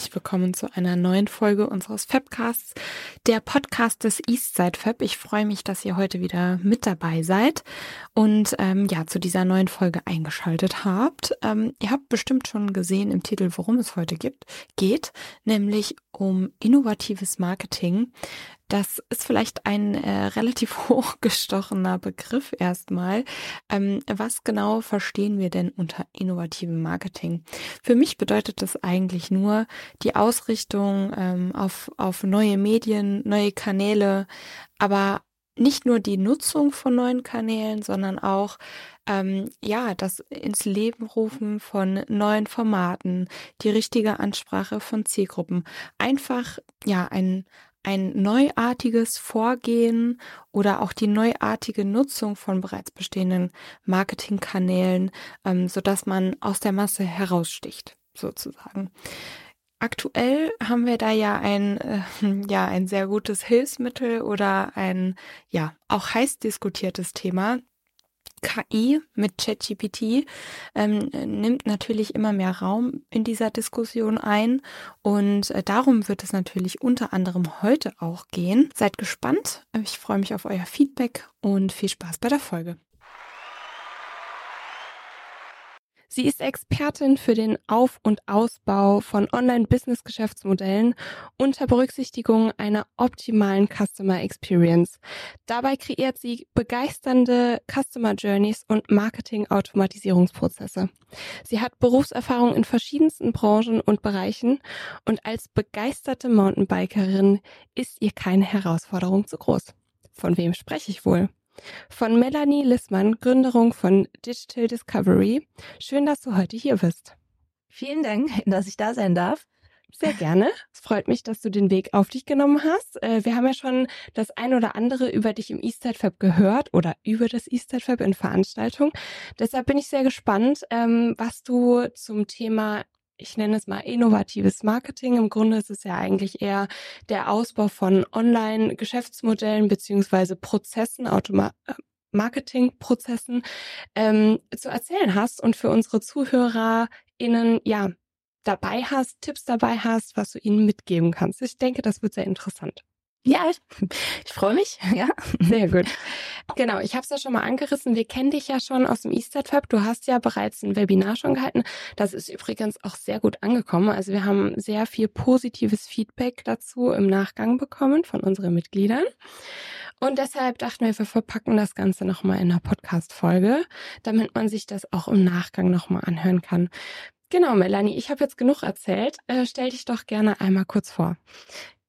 herzlich willkommen zu einer neuen Folge unseres Fabcasts, der Podcast des Eastside Fab. Ich freue mich, dass ihr heute wieder mit dabei seid und ähm, ja, zu dieser neuen Folge eingeschaltet habt. Ähm, ihr habt bestimmt schon gesehen im Titel, worum es heute gibt, geht, nämlich um innovatives Marketing. Das ist vielleicht ein äh, relativ hochgestochener Begriff erstmal. Ähm, was genau verstehen wir denn unter innovativem Marketing? Für mich bedeutet das eigentlich nur die Ausrichtung ähm, auf, auf neue Medien, neue Kanäle, aber nicht nur die Nutzung von neuen Kanälen, sondern auch ähm, ja das ins Leben rufen von neuen Formaten, die richtige Ansprache von Zielgruppen, einfach ja ein ein neuartiges Vorgehen oder auch die neuartige Nutzung von bereits bestehenden Marketingkanälen, ähm, so dass man aus der Masse heraussticht, sozusagen. Aktuell haben wir da ja ein, äh, ja, ein sehr gutes Hilfsmittel oder ein, ja, auch heiß diskutiertes Thema, KI mit ChatGPT ähm, nimmt natürlich immer mehr Raum in dieser Diskussion ein und äh, darum wird es natürlich unter anderem heute auch gehen. Seid gespannt. Ich freue mich auf euer Feedback und viel Spaß bei der Folge. Sie ist Expertin für den Auf- und Ausbau von Online-Business-Geschäftsmodellen unter Berücksichtigung einer optimalen Customer Experience. Dabei kreiert sie begeisternde Customer Journeys und Marketing-Automatisierungsprozesse. Sie hat Berufserfahrung in verschiedensten Branchen und Bereichen und als begeisterte Mountainbikerin ist ihr keine Herausforderung zu groß. Von wem spreche ich wohl? Von Melanie Lissmann, Gründerung von Digital Discovery. Schön, dass du heute hier bist. Vielen Dank, dass ich da sein darf. Sehr gerne. Es freut mich, dass du den Weg auf dich genommen hast. Äh, wir haben ja schon das ein oder andere über dich im Eastside Fab gehört oder über das Eastside Fab in Veranstaltungen. Deshalb bin ich sehr gespannt, ähm, was du zum Thema ich nenne es mal innovatives Marketing. Im Grunde ist es ja eigentlich eher der Ausbau von Online-Geschäftsmodellen beziehungsweise Prozessen, Automa äh, Marketingprozessen ähm, zu erzählen hast und für unsere ZuhörerInnen ja dabei hast, Tipps dabei hast, was du ihnen mitgeben kannst. Ich denke, das wird sehr interessant. Ja, ich, ich freue mich. Ja, sehr gut. Genau, ich habe es ja schon mal angerissen. Wir kennen dich ja schon aus dem Easter Fab. Du hast ja bereits ein Webinar schon gehalten. Das ist übrigens auch sehr gut angekommen. Also wir haben sehr viel positives Feedback dazu im Nachgang bekommen von unseren Mitgliedern. Und deshalb dachten wir, wir verpacken das Ganze nochmal in einer Podcast-Folge, damit man sich das auch im Nachgang nochmal anhören kann. Genau, Melanie, ich habe jetzt genug erzählt. Äh, stell dich doch gerne einmal kurz vor.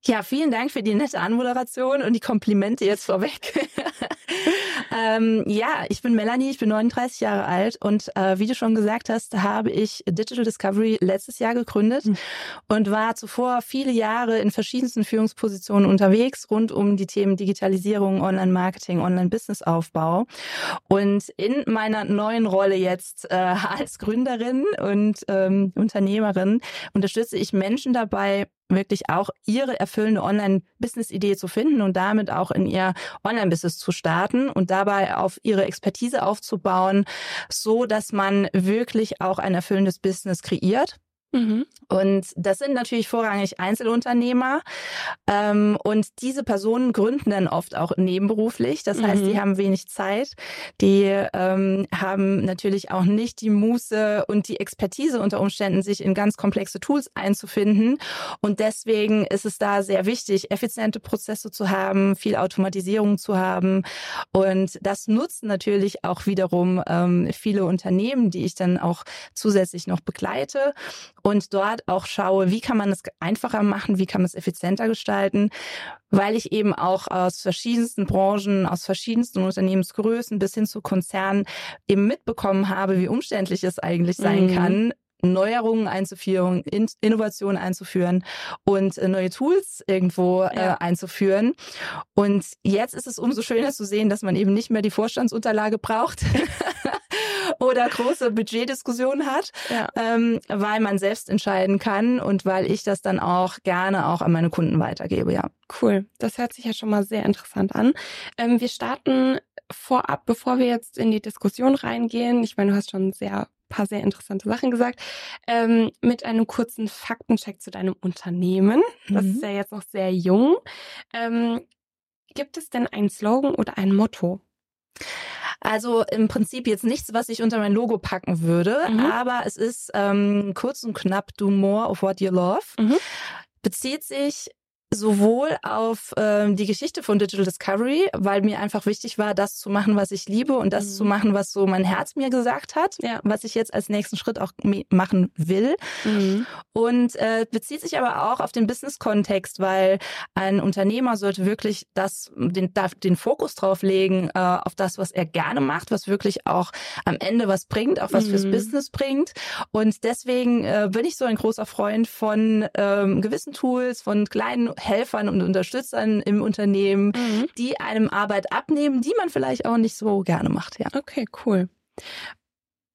Ja, vielen Dank für die nette Anmoderation und die Komplimente jetzt vorweg. ähm, ja, ich bin Melanie, ich bin 39 Jahre alt und äh, wie du schon gesagt hast, habe ich Digital Discovery letztes Jahr gegründet mhm. und war zuvor viele Jahre in verschiedensten Führungspositionen unterwegs rund um die Themen Digitalisierung, Online-Marketing, Online-Business-Aufbau. Und in meiner neuen Rolle jetzt äh, als Gründerin und ähm, Unternehmerin unterstütze ich Menschen dabei, wirklich auch ihre erfüllende Online-Business-Idee zu finden und damit auch in ihr Online-Business zu starten und dabei auf ihre Expertise aufzubauen, so dass man wirklich auch ein erfüllendes Business kreiert Mhm. Und das sind natürlich vorrangig Einzelunternehmer. Ähm, und diese Personen gründen dann oft auch nebenberuflich. Das heißt, die mhm. haben wenig Zeit. Die ähm, haben natürlich auch nicht die Muße und die Expertise unter Umständen, sich in ganz komplexe Tools einzufinden. Und deswegen ist es da sehr wichtig, effiziente Prozesse zu haben, viel Automatisierung zu haben. Und das nutzen natürlich auch wiederum ähm, viele Unternehmen, die ich dann auch zusätzlich noch begleite und dort auch schaue, wie kann man es einfacher machen, wie kann man es effizienter gestalten, weil ich eben auch aus verschiedensten Branchen, aus verschiedensten Unternehmensgrößen bis hin zu Konzernen eben mitbekommen habe, wie umständlich es eigentlich sein mhm. kann, Neuerungen einzuführen, Innovationen einzuführen und äh, neue Tools irgendwo äh, ja. einzuführen. Und jetzt ist es umso schöner zu sehen, dass man eben nicht mehr die Vorstandsunterlage braucht, oder große Budgetdiskussionen hat, ja. ähm, weil man selbst entscheiden kann und weil ich das dann auch gerne auch an meine Kunden weitergebe, ja. Cool. Das hört sich ja schon mal sehr interessant an. Ähm, wir starten vorab, bevor wir jetzt in die Diskussion reingehen. Ich meine, du hast schon sehr paar sehr interessante Sachen gesagt. Ähm, mit einem kurzen Faktencheck zu deinem Unternehmen. Das mhm. ist ja jetzt noch sehr jung. Ähm, gibt es denn einen Slogan oder ein Motto? Also im Prinzip jetzt nichts, was ich unter mein Logo packen würde, mhm. aber es ist ähm, kurz und knapp Do More of What You Love. Mhm. Bezieht sich sowohl auf ähm, die Geschichte von Digital Discovery, weil mir einfach wichtig war, das zu machen, was ich liebe und das mhm. zu machen, was so mein Herz mir gesagt hat, ja. was ich jetzt als nächsten Schritt auch machen will. Mhm. Und äh, bezieht sich aber auch auf den Business-Kontext, weil ein Unternehmer sollte wirklich das, den, den Fokus drauf legen äh, auf das, was er gerne macht, was wirklich auch am Ende was bringt, auch was mhm. fürs Business bringt. Und deswegen äh, bin ich so ein großer Freund von ähm, gewissen Tools, von kleinen Helfern und Unterstützern im Unternehmen, mhm. die einem Arbeit abnehmen, die man vielleicht auch nicht so gerne macht. Ja. Okay, cool.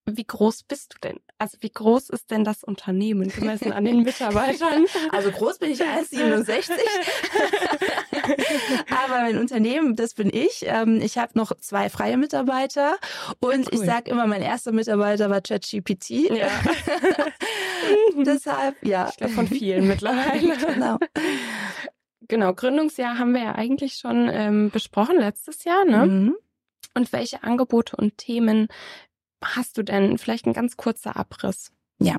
Wie groß bist du denn? Also wie groß ist denn das Unternehmen gemessen an den Mitarbeitern? Also groß bin ich 1,67. Aber mein Unternehmen, das bin ich. Ähm, ich habe noch zwei freie Mitarbeiter und cool. ich sage immer, mein erster Mitarbeiter war ChatGPT. Ja. Deshalb, ja. Ich glaube von vielen mittlerweile. genau. Genau, Gründungsjahr haben wir ja eigentlich schon ähm, besprochen letztes Jahr, ne? Mhm. Und welche Angebote und Themen hast du denn? Vielleicht ein ganz kurzer Abriss. Ja,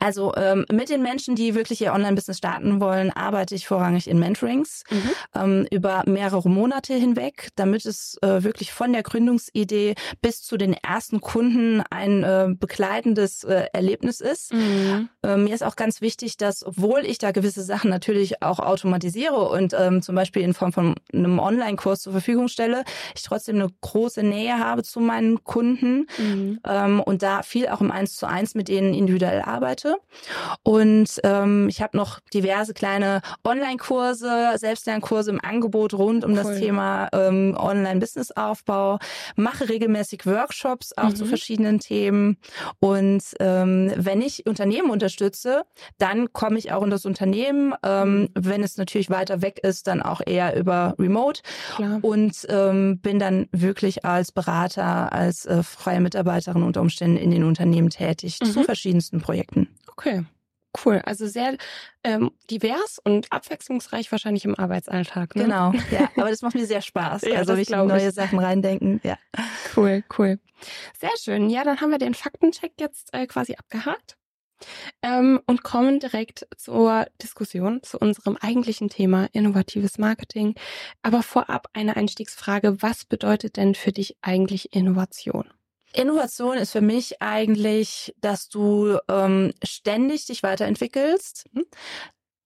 also ähm, mit den Menschen, die wirklich ihr Online-Business starten wollen, arbeite ich vorrangig in Mentorings mhm. ähm, über mehrere Monate hinweg, damit es äh, wirklich von der Gründungsidee bis zu den ersten Kunden ein äh, begleitendes äh, Erlebnis ist. Mhm. Ähm, mir ist auch ganz wichtig, dass obwohl ich da gewisse Sachen natürlich auch automatisiere und ähm, zum Beispiel in Form von einem Online-Kurs zur Verfügung stelle, ich trotzdem eine große Nähe habe zu meinen Kunden mhm. ähm, und da viel auch im Eins zu eins mit denen in individuell arbeite. Und ähm, ich habe noch diverse kleine Online-Kurse, Selbstlernkurse im Angebot rund um cool. das Thema ähm, Online-Business-Aufbau, mache regelmäßig Workshops auch mhm. zu verschiedenen Themen. Und ähm, wenn ich Unternehmen unterstütze, dann komme ich auch in das Unternehmen. Ähm, mhm. wenn es natürlich weiter weg ist, dann auch eher über Remote. Klar. Und ähm, bin dann wirklich als Berater, als äh, freie Mitarbeiterin unter Umständen in den Unternehmen tätig mhm. zu verschiedenen verschiedensten Projekten. Okay. Cool, also sehr ähm, divers und abwechslungsreich wahrscheinlich im Arbeitsalltag. Ne? Genau, ja, aber das macht mir sehr Spaß. ja, also ich neue ich. Sachen reindenken. Ja, cool, cool, sehr schön. Ja, dann haben wir den Faktencheck jetzt äh, quasi abgehakt ähm, und kommen direkt zur Diskussion zu unserem eigentlichen Thema innovatives Marketing. Aber vorab eine Einstiegsfrage: Was bedeutet denn für dich eigentlich Innovation? Innovation ist für mich eigentlich, dass du ähm, ständig dich weiterentwickelst, mhm.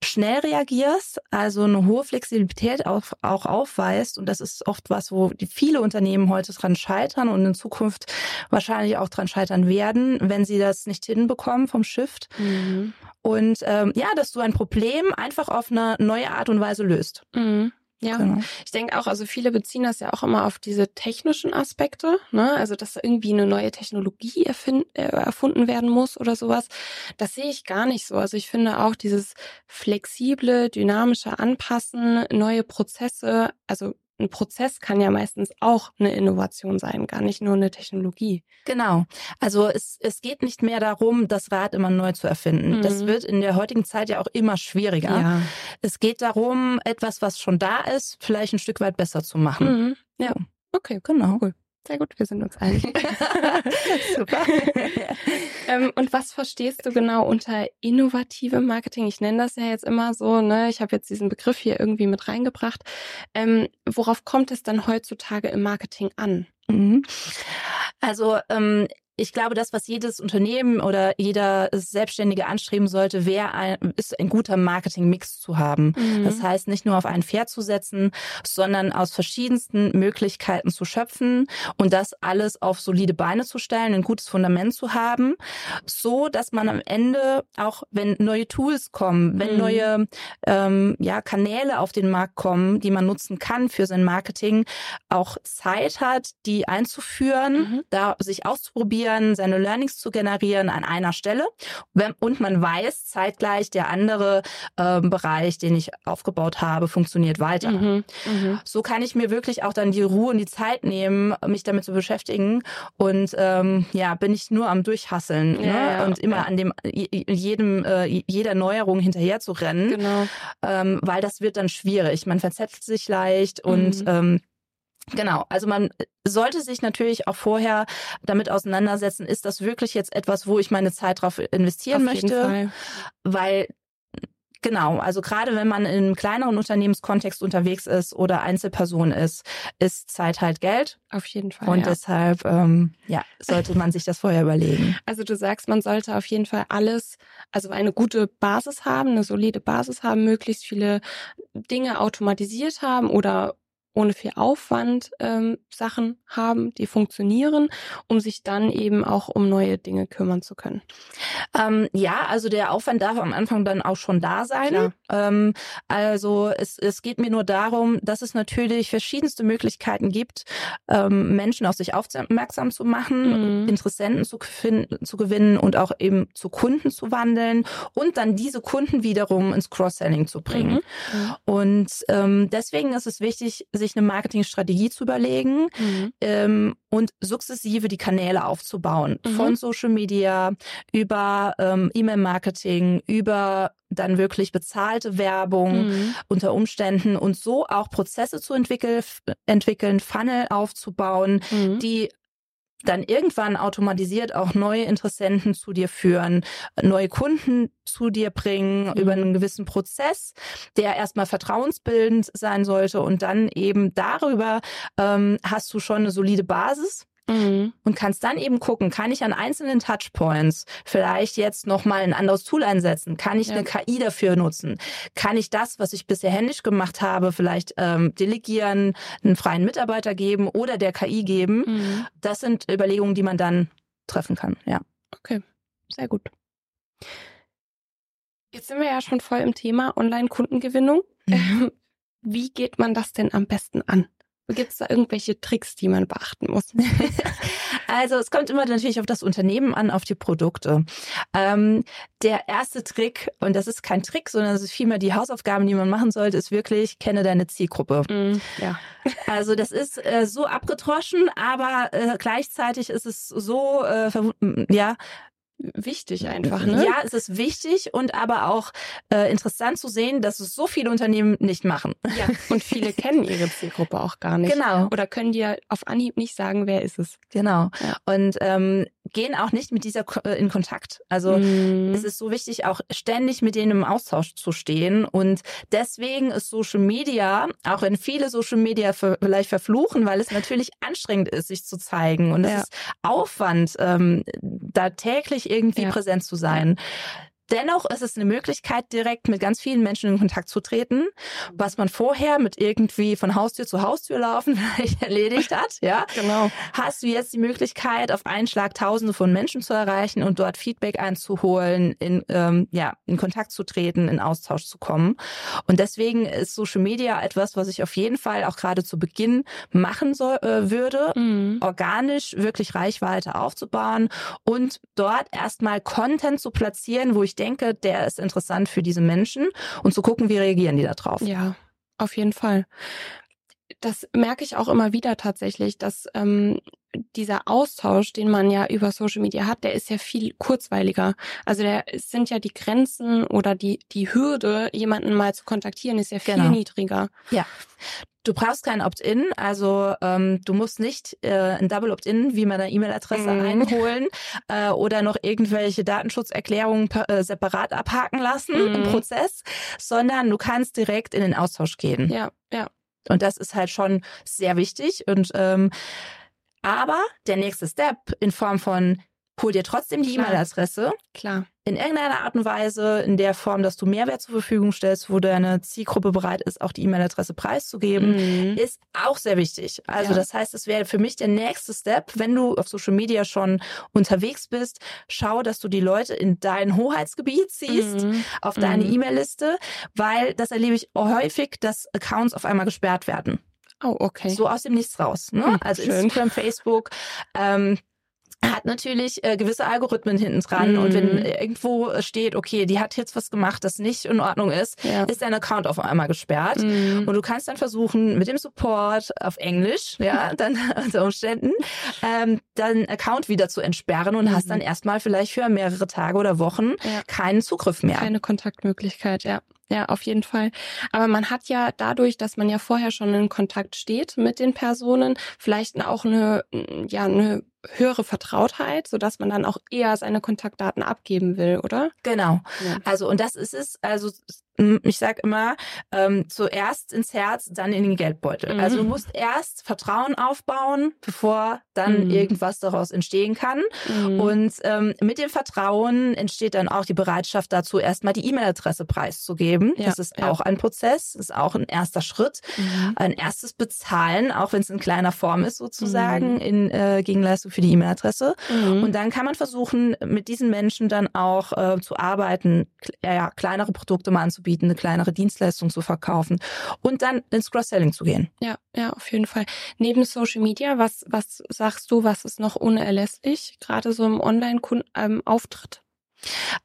schnell reagierst, also eine hohe Flexibilität auch, auch aufweist. Und das ist oft was, wo viele Unternehmen heute dran scheitern und in Zukunft wahrscheinlich auch dran scheitern werden, wenn sie das nicht hinbekommen vom Shift. Mhm. Und ähm, ja, dass du ein Problem einfach auf eine neue Art und Weise löst. Mhm. Ja, genau. ich denke auch, also viele beziehen das ja auch immer auf diese technischen Aspekte, ne? Also dass irgendwie eine neue Technologie erfind, äh, erfunden werden muss oder sowas. Das sehe ich gar nicht so. Also ich finde auch dieses flexible, dynamische Anpassen, neue Prozesse, also ein Prozess kann ja meistens auch eine Innovation sein, gar nicht nur eine Technologie. Genau. Also es, es geht nicht mehr darum, das Rad immer neu zu erfinden. Mhm. Das wird in der heutigen Zeit ja auch immer schwieriger. Ja. Es geht darum, etwas, was schon da ist, vielleicht ein Stück weit besser zu machen. Mhm. Ja. Okay, genau. Cool. Sehr gut, wir sind uns einig. Super. ähm, und was verstehst du genau unter innovative Marketing? Ich nenne das ja jetzt immer so, ne? Ich habe jetzt diesen Begriff hier irgendwie mit reingebracht. Ähm, worauf kommt es dann heutzutage im Marketing an? Mhm. Also ähm, ich glaube, das, was jedes Unternehmen oder jeder Selbstständige anstreben sollte, wäre ein, ist ein guter Marketing-Mix zu haben. Mhm. Das heißt, nicht nur auf ein Pferd zu setzen, sondern aus verschiedensten Möglichkeiten zu schöpfen und das alles auf solide Beine zu stellen, ein gutes Fundament zu haben, so dass man am Ende auch, wenn neue Tools kommen, wenn mhm. neue ähm, ja, Kanäle auf den Markt kommen, die man nutzen kann für sein Marketing, auch Zeit hat, die einzuführen, mhm. da sich auszuprobieren generieren, seine Learnings zu generieren an einer Stelle. Und man weiß zeitgleich, der andere äh, Bereich, den ich aufgebaut habe, funktioniert weiter. Mhm, mh. So kann ich mir wirklich auch dann die Ruhe und die Zeit nehmen, mich damit zu beschäftigen. Und ähm, ja, bin ich nur am Durchhasseln ja, ne? ja, und immer ja. an dem jedem äh, jeder Neuerung hinterher zu rennen, genau. ähm, weil das wird dann schwierig. Man verzettelt sich leicht und mhm. ähm, Genau, also man sollte sich natürlich auch vorher damit auseinandersetzen, ist das wirklich jetzt etwas, wo ich meine Zeit drauf investieren Auf möchte? Weil Genau, also gerade wenn man in einem kleineren Unternehmenskontext unterwegs ist oder Einzelperson ist, ist Zeit halt Geld. Auf jeden Fall. Und ja. deshalb, ähm, ja, sollte man sich das vorher überlegen. Also du sagst, man sollte auf jeden Fall alles, also eine gute Basis haben, eine solide Basis haben, möglichst viele Dinge automatisiert haben oder ohne viel Aufwand ähm, Sachen haben, die funktionieren, um sich dann eben auch um neue Dinge kümmern zu können. Ähm, ja, also der Aufwand darf am Anfang dann auch schon da sein. Ähm, also es, es geht mir nur darum, dass es natürlich verschiedenste Möglichkeiten gibt, ähm, Menschen auf sich aufmerksam zu machen, mhm. Interessenten zu, finden, zu gewinnen und auch eben zu Kunden zu wandeln und dann diese Kunden wiederum ins Cross-Selling zu bringen. Mhm. Und ähm, deswegen ist es wichtig, sich sich eine Marketingstrategie zu überlegen mhm. ähm, und sukzessive die Kanäle aufzubauen. Mhm. Von Social Media über ähm, E-Mail-Marketing, über dann wirklich bezahlte Werbung mhm. unter Umständen und so auch Prozesse zu entwickeln, entwickeln Funnel aufzubauen, mhm. die dann irgendwann automatisiert auch neue Interessenten zu dir führen, neue Kunden zu dir bringen mhm. über einen gewissen Prozess, der erstmal vertrauensbildend sein sollte und dann eben darüber ähm, hast du schon eine solide Basis Mhm. Und kannst dann eben gucken, kann ich an einzelnen Touchpoints vielleicht jetzt nochmal ein anderes Tool einsetzen? Kann ich ja. eine KI dafür nutzen? Kann ich das, was ich bisher händisch gemacht habe, vielleicht ähm, delegieren, einen freien Mitarbeiter geben oder der KI geben? Mhm. Das sind Überlegungen, die man dann treffen kann, ja. Okay, sehr gut. Jetzt sind wir ja schon voll im Thema Online-Kundengewinnung. Mhm. Wie geht man das denn am besten an? Gibt es da irgendwelche Tricks, die man beachten muss? also es kommt immer natürlich auf das Unternehmen an, auf die Produkte. Ähm, der erste Trick, und das ist kein Trick, sondern es ist vielmehr die Hausaufgaben, die man machen sollte, ist wirklich, kenne deine Zielgruppe. Mm, ja. Also das ist äh, so abgetroschen, aber äh, gleichzeitig ist es so, äh, ja, wichtig einfach, ne? Ja, es ist wichtig und aber auch äh, interessant zu sehen, dass es so viele Unternehmen nicht machen. Ja, und viele kennen ihre Zielgruppe auch gar nicht. Genau. Oder können dir auf Anhieb nicht sagen, wer ist es. Genau. Ja. Und ähm, gehen auch nicht mit dieser äh, in Kontakt. Also mm. es ist so wichtig, auch ständig mit denen im Austausch zu stehen. Und deswegen ist Social Media, auch wenn viele Social Media vielleicht verfluchen, weil es natürlich anstrengend ist, sich zu zeigen. Und es ja. ist Aufwand, ähm, da täglich irgendwie ja. präsent zu sein. Dennoch ist es eine Möglichkeit, direkt mit ganz vielen Menschen in Kontakt zu treten, was man vorher mit irgendwie von Haustür zu Haustür laufen vielleicht erledigt hat. Ja, genau. Hast du jetzt die Möglichkeit, auf einen Schlag Tausende von Menschen zu erreichen und dort Feedback einzuholen, in ähm, ja in Kontakt zu treten, in Austausch zu kommen. Und deswegen ist Social Media etwas, was ich auf jeden Fall auch gerade zu Beginn machen soll, äh, würde, mhm. organisch wirklich Reichweite aufzubauen und dort erstmal Content zu platzieren, wo ich denke, der ist interessant für diese Menschen und zu gucken, wie reagieren die da drauf. Ja, auf jeden Fall. Das merke ich auch immer wieder tatsächlich, dass ähm, dieser Austausch, den man ja über Social Media hat, der ist ja viel kurzweiliger. Also der sind ja die Grenzen oder die die Hürde, jemanden mal zu kontaktieren, ist ja viel genau. niedriger. Ja. Du brauchst kein Opt-in, also ähm, du musst nicht äh, ein Double Opt-in wie meiner E-Mail-Adresse mm. einholen äh, oder noch irgendwelche Datenschutzerklärungen äh, separat abhaken lassen mm. im mhm. Prozess, sondern du kannst direkt in den Austausch gehen. Ja, ja. Und das ist halt schon sehr wichtig und ähm, aber der nächste Step in Form von hol dir trotzdem die E-Mail-Adresse. Klar. In irgendeiner Art und Weise, in der Form, dass du Mehrwert zur Verfügung stellst, wo deine Zielgruppe bereit ist, auch die E-Mail-Adresse preiszugeben, mhm. ist auch sehr wichtig. Also ja. das heißt, es wäre für mich der nächste Step, wenn du auf Social Media schon unterwegs bist, schau, dass du die Leute in dein Hoheitsgebiet ziehst, mhm. auf deine mhm. E-Mail-Liste, weil das erlebe ich häufig, dass Accounts auf einmal gesperrt werden. Oh, okay. So aus dem Nichts raus. Ne? Hm, also schön. Instagram, Facebook. Ähm, hat natürlich äh, gewisse Algorithmen hinten dran Mhm. und wenn irgendwo steht, okay, die hat jetzt was gemacht, das nicht in Ordnung ist, Ja. ist dein Account auf einmal gesperrt. Mhm. Und du kannst dann versuchen, mit dem Support auf Englisch, ja, dann unter Umständen, ähm, deinen Account wieder zu entsperren und hast Mhm. dann erstmal vielleicht für mehrere Tage oder Wochen Ja. keinen Zugriff mehr. Keine Kontaktmöglichkeit, ja. Ja, auf jeden Fall. Aber man hat ja dadurch, dass man ja vorher schon in Kontakt steht mit den Personen, vielleicht auch eine, ja, eine höhere Vertrautheit, sodass man dann auch eher seine Kontaktdaten abgeben will, oder? Genau. Ja. Also, und das ist es. Also, ich sag immer, ähm, zuerst ins Herz, dann in den Geldbeutel. Mhm. Also, du musst erst Vertrauen aufbauen, bevor dann Mhm. irgendwas daraus entstehen kann. Mhm. Und ähm, mit dem Vertrauen entsteht dann auch die Bereitschaft dazu, erstmal die E-Mail-Adresse preiszugeben. Ja, das ist ja. auch ein Prozess, ist auch ein erster Schritt. Mhm. Ein erstes Bezahlen, auch wenn es in kleiner Form ist sozusagen, Mhm. in äh, Gegenleistung für die E-Mail-Adresse. Mhm. Und dann kann man versuchen, mit diesen Menschen dann auch äh, zu arbeiten, ja, kleinere Produkte mal anzubieten, eine kleinere Dienstleistung zu verkaufen und dann ins Cross-Selling zu gehen. Ja, ja, auf jeden Fall. Neben Social Media, was, was sagst du, was ist noch unerlässlich, gerade so im Online-Auftritt?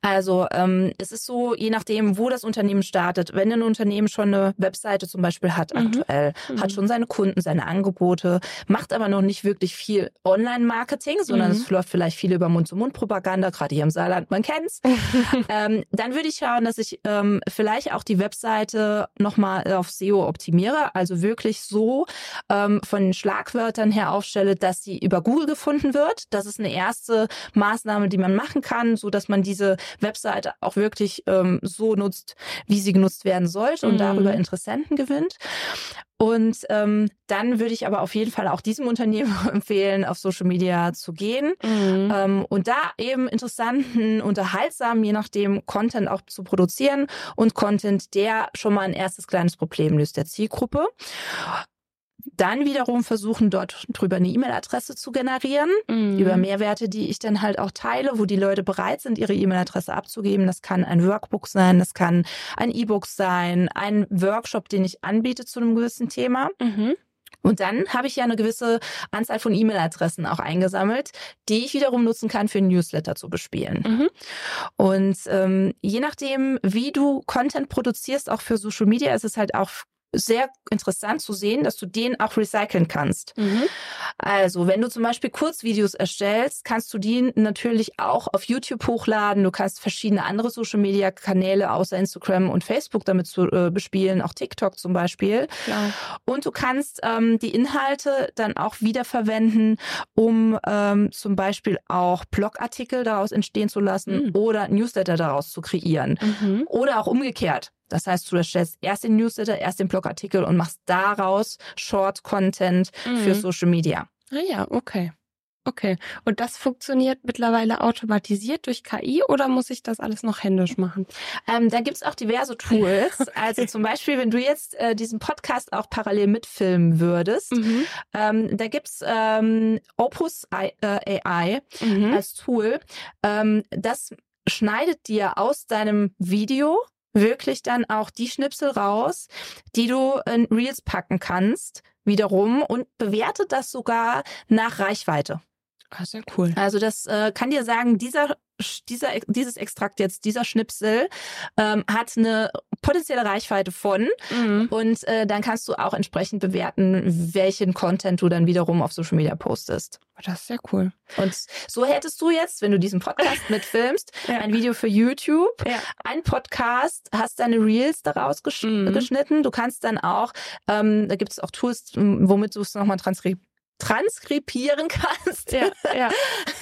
Also ähm, es ist so, je nachdem, wo das Unternehmen startet, wenn ein Unternehmen schon eine Webseite zum Beispiel hat Mhm. aktuell, Mhm. hat schon seine Kunden, seine Angebote, macht aber noch nicht wirklich viel Online-Marketing, sondern Mhm. es läuft vielleicht viel über Mund-zu-Mund-Propaganda, gerade hier im Saarland, man kennt's. ähm, dann würde ich schauen, dass ich ähm, vielleicht auch die Webseite nochmal auf SEO optimiere, also wirklich so ähm, von den Schlagwörtern her aufstelle, dass sie über Google gefunden wird. Das ist eine erste Maßnahme, die man machen kann, so dass man diese Webseite auch wirklich ähm, so nutzt, wie sie genutzt werden sollte und Mhm. darüber Interessenten gewinnt. Und ähm, dann würde ich aber auf jeden Fall auch diesem Unternehmen empfehlen, auf Social Media zu gehen. Mhm. Ähm, und da eben interessanten, unterhaltsamen, je nachdem, Content auch zu produzieren und Content, der schon mal ein erstes kleines Problem löst der Zielgruppe. Dann wiederum versuchen, dort drüber eine E-Mail-Adresse zu generieren, Mhm. über Mehrwerte, die ich dann halt auch teile, wo die Leute bereit sind, ihre E-Mail-Adresse abzugeben. Das kann ein Workbook sein, das kann ein E-Book sein, ein Workshop, den ich anbiete zu einem gewissen Thema. Mhm. Und dann habe ich ja eine gewisse Anzahl von E-Mail-Adressen auch eingesammelt, die ich wiederum nutzen kann für ein Newsletter zu bespielen. Mhm. Und ähm, je nachdem, wie du Content produzierst, auch für Social Media, ist es halt auch sehr interessant zu sehen, dass du den auch recyceln kannst. Mhm. Also, wenn du zum Beispiel Kurzvideos erstellst, kannst du die natürlich auch auf YouTube hochladen. Du kannst verschiedene andere Social-Media-Kanäle außer Instagram und Facebook damit zu, äh, bespielen, auch TikTok zum Beispiel. Klar. Und du kannst ähm, die Inhalte dann auch wiederverwenden, um ähm, zum Beispiel auch Blogartikel daraus entstehen zu lassen Mhm. oder Newsletter daraus zu kreieren. Mhm. Oder auch umgekehrt. Das heißt, du erstellst erst den Newsletter, erst den Blogartikel und machst daraus Short-Content für Mhm. Social Media. Ah ja, okay. Okay. Und das funktioniert mittlerweile automatisiert durch KI oder muss ich das alles noch händisch machen? Ähm, da gibt's auch diverse Tools. Also zum Beispiel, wenn du jetzt äh, diesen Podcast auch parallel mitfilmen würdest, Mhm. ähm, da gibt's ähm, Opus I, äh, AI Mhm. als Tool. Ähm, das schneidet dir aus deinem Video wirklich dann auch die Schnipsel raus, die du in Reels packen kannst, wiederum und bewertet das sogar nach Reichweite. Ah, sehr cool. Also das äh, kann dir sagen, dieser, dieser, dieses Extrakt jetzt, dieser Schnipsel ähm, hat eine potenzielle Reichweite von Mhm. und äh, dann kannst du auch entsprechend bewerten, welchen Content du dann wiederum auf Social Media postest. Das ist sehr cool. Und so hättest du jetzt, wenn du diesen Podcast mitfilmst, Ja. ein Video für YouTube, Ja. ein Podcast, hast deine Reels daraus gesch Mhm. geschnitten. Du kannst dann auch, ähm, da gibt es auch Tools, womit du es nochmal transkri transkribieren kannst. Ja, ja.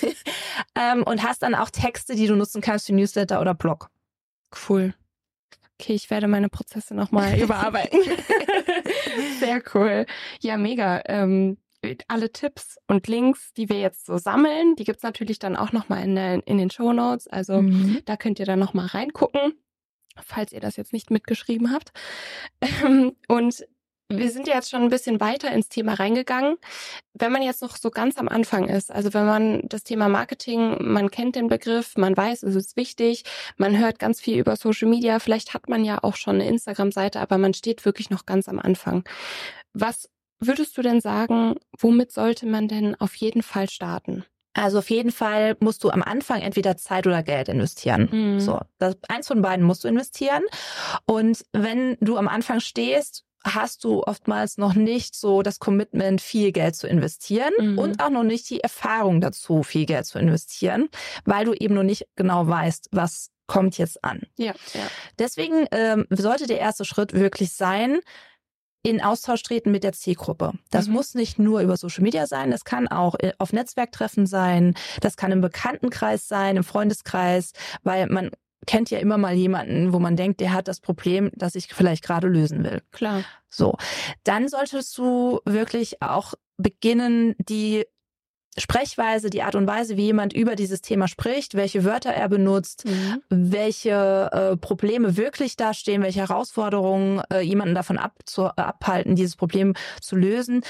ähm, und hast dann auch Texte, die du nutzen kannst für Newsletter oder Blog. Cool. Okay, ich werde meine Prozesse nochmal überarbeiten. Sehr cool. Ja, mega. Ähm, alle Tipps und Links, die wir jetzt so sammeln, die gibt's natürlich dann auch nochmal in, der- in den Show Notes. Also Mhm. da könnt ihr dann nochmal reingucken, falls ihr das jetzt nicht mitgeschrieben habt. Ähm, Und wir sind ja jetzt schon ein bisschen weiter ins Thema reingegangen. Wenn man jetzt noch so ganz am Anfang ist, also wenn man das Thema Marketing, man kennt den Begriff, man weiß, es ist wichtig, man hört ganz viel über Social Media, vielleicht hat man ja auch schon eine Instagram-Seite, aber man steht wirklich noch ganz am Anfang. Was würdest du denn sagen, womit sollte man denn auf jeden Fall starten? Also auf jeden Fall musst du am Anfang entweder Zeit oder Geld investieren. Mhm. So, das, eins von beiden musst du investieren. Und wenn du am Anfang stehst, hast du oftmals noch nicht so das Commitment, viel Geld zu investieren Mhm. und auch noch nicht die Erfahrung dazu, viel Geld zu investieren, weil du eben noch nicht genau weißt, was kommt jetzt an. Ja, ja. Deswegen ähm, sollte der erste Schritt wirklich sein, in Austausch treten mit der Zielgruppe. Das Mhm. muss nicht nur über Social Media sein, das kann auch äh, auf Netzwerktreffen sein, das kann im Bekanntenkreis sein, im Freundeskreis, weil man kennt ja immer mal jemanden, wo man denkt, der hat das Problem, das ich vielleicht gerade lösen will. Klar. So, dann solltest du wirklich auch beginnen, die Sprechweise, die Art und Weise, wie jemand über dieses Thema spricht, welche Wörter er benutzt, Mhm. welche äh, Probleme wirklich dastehen, welche Herausforderungen äh, jemanden davon abzu äh, abhalten, dieses Problem zu lösen.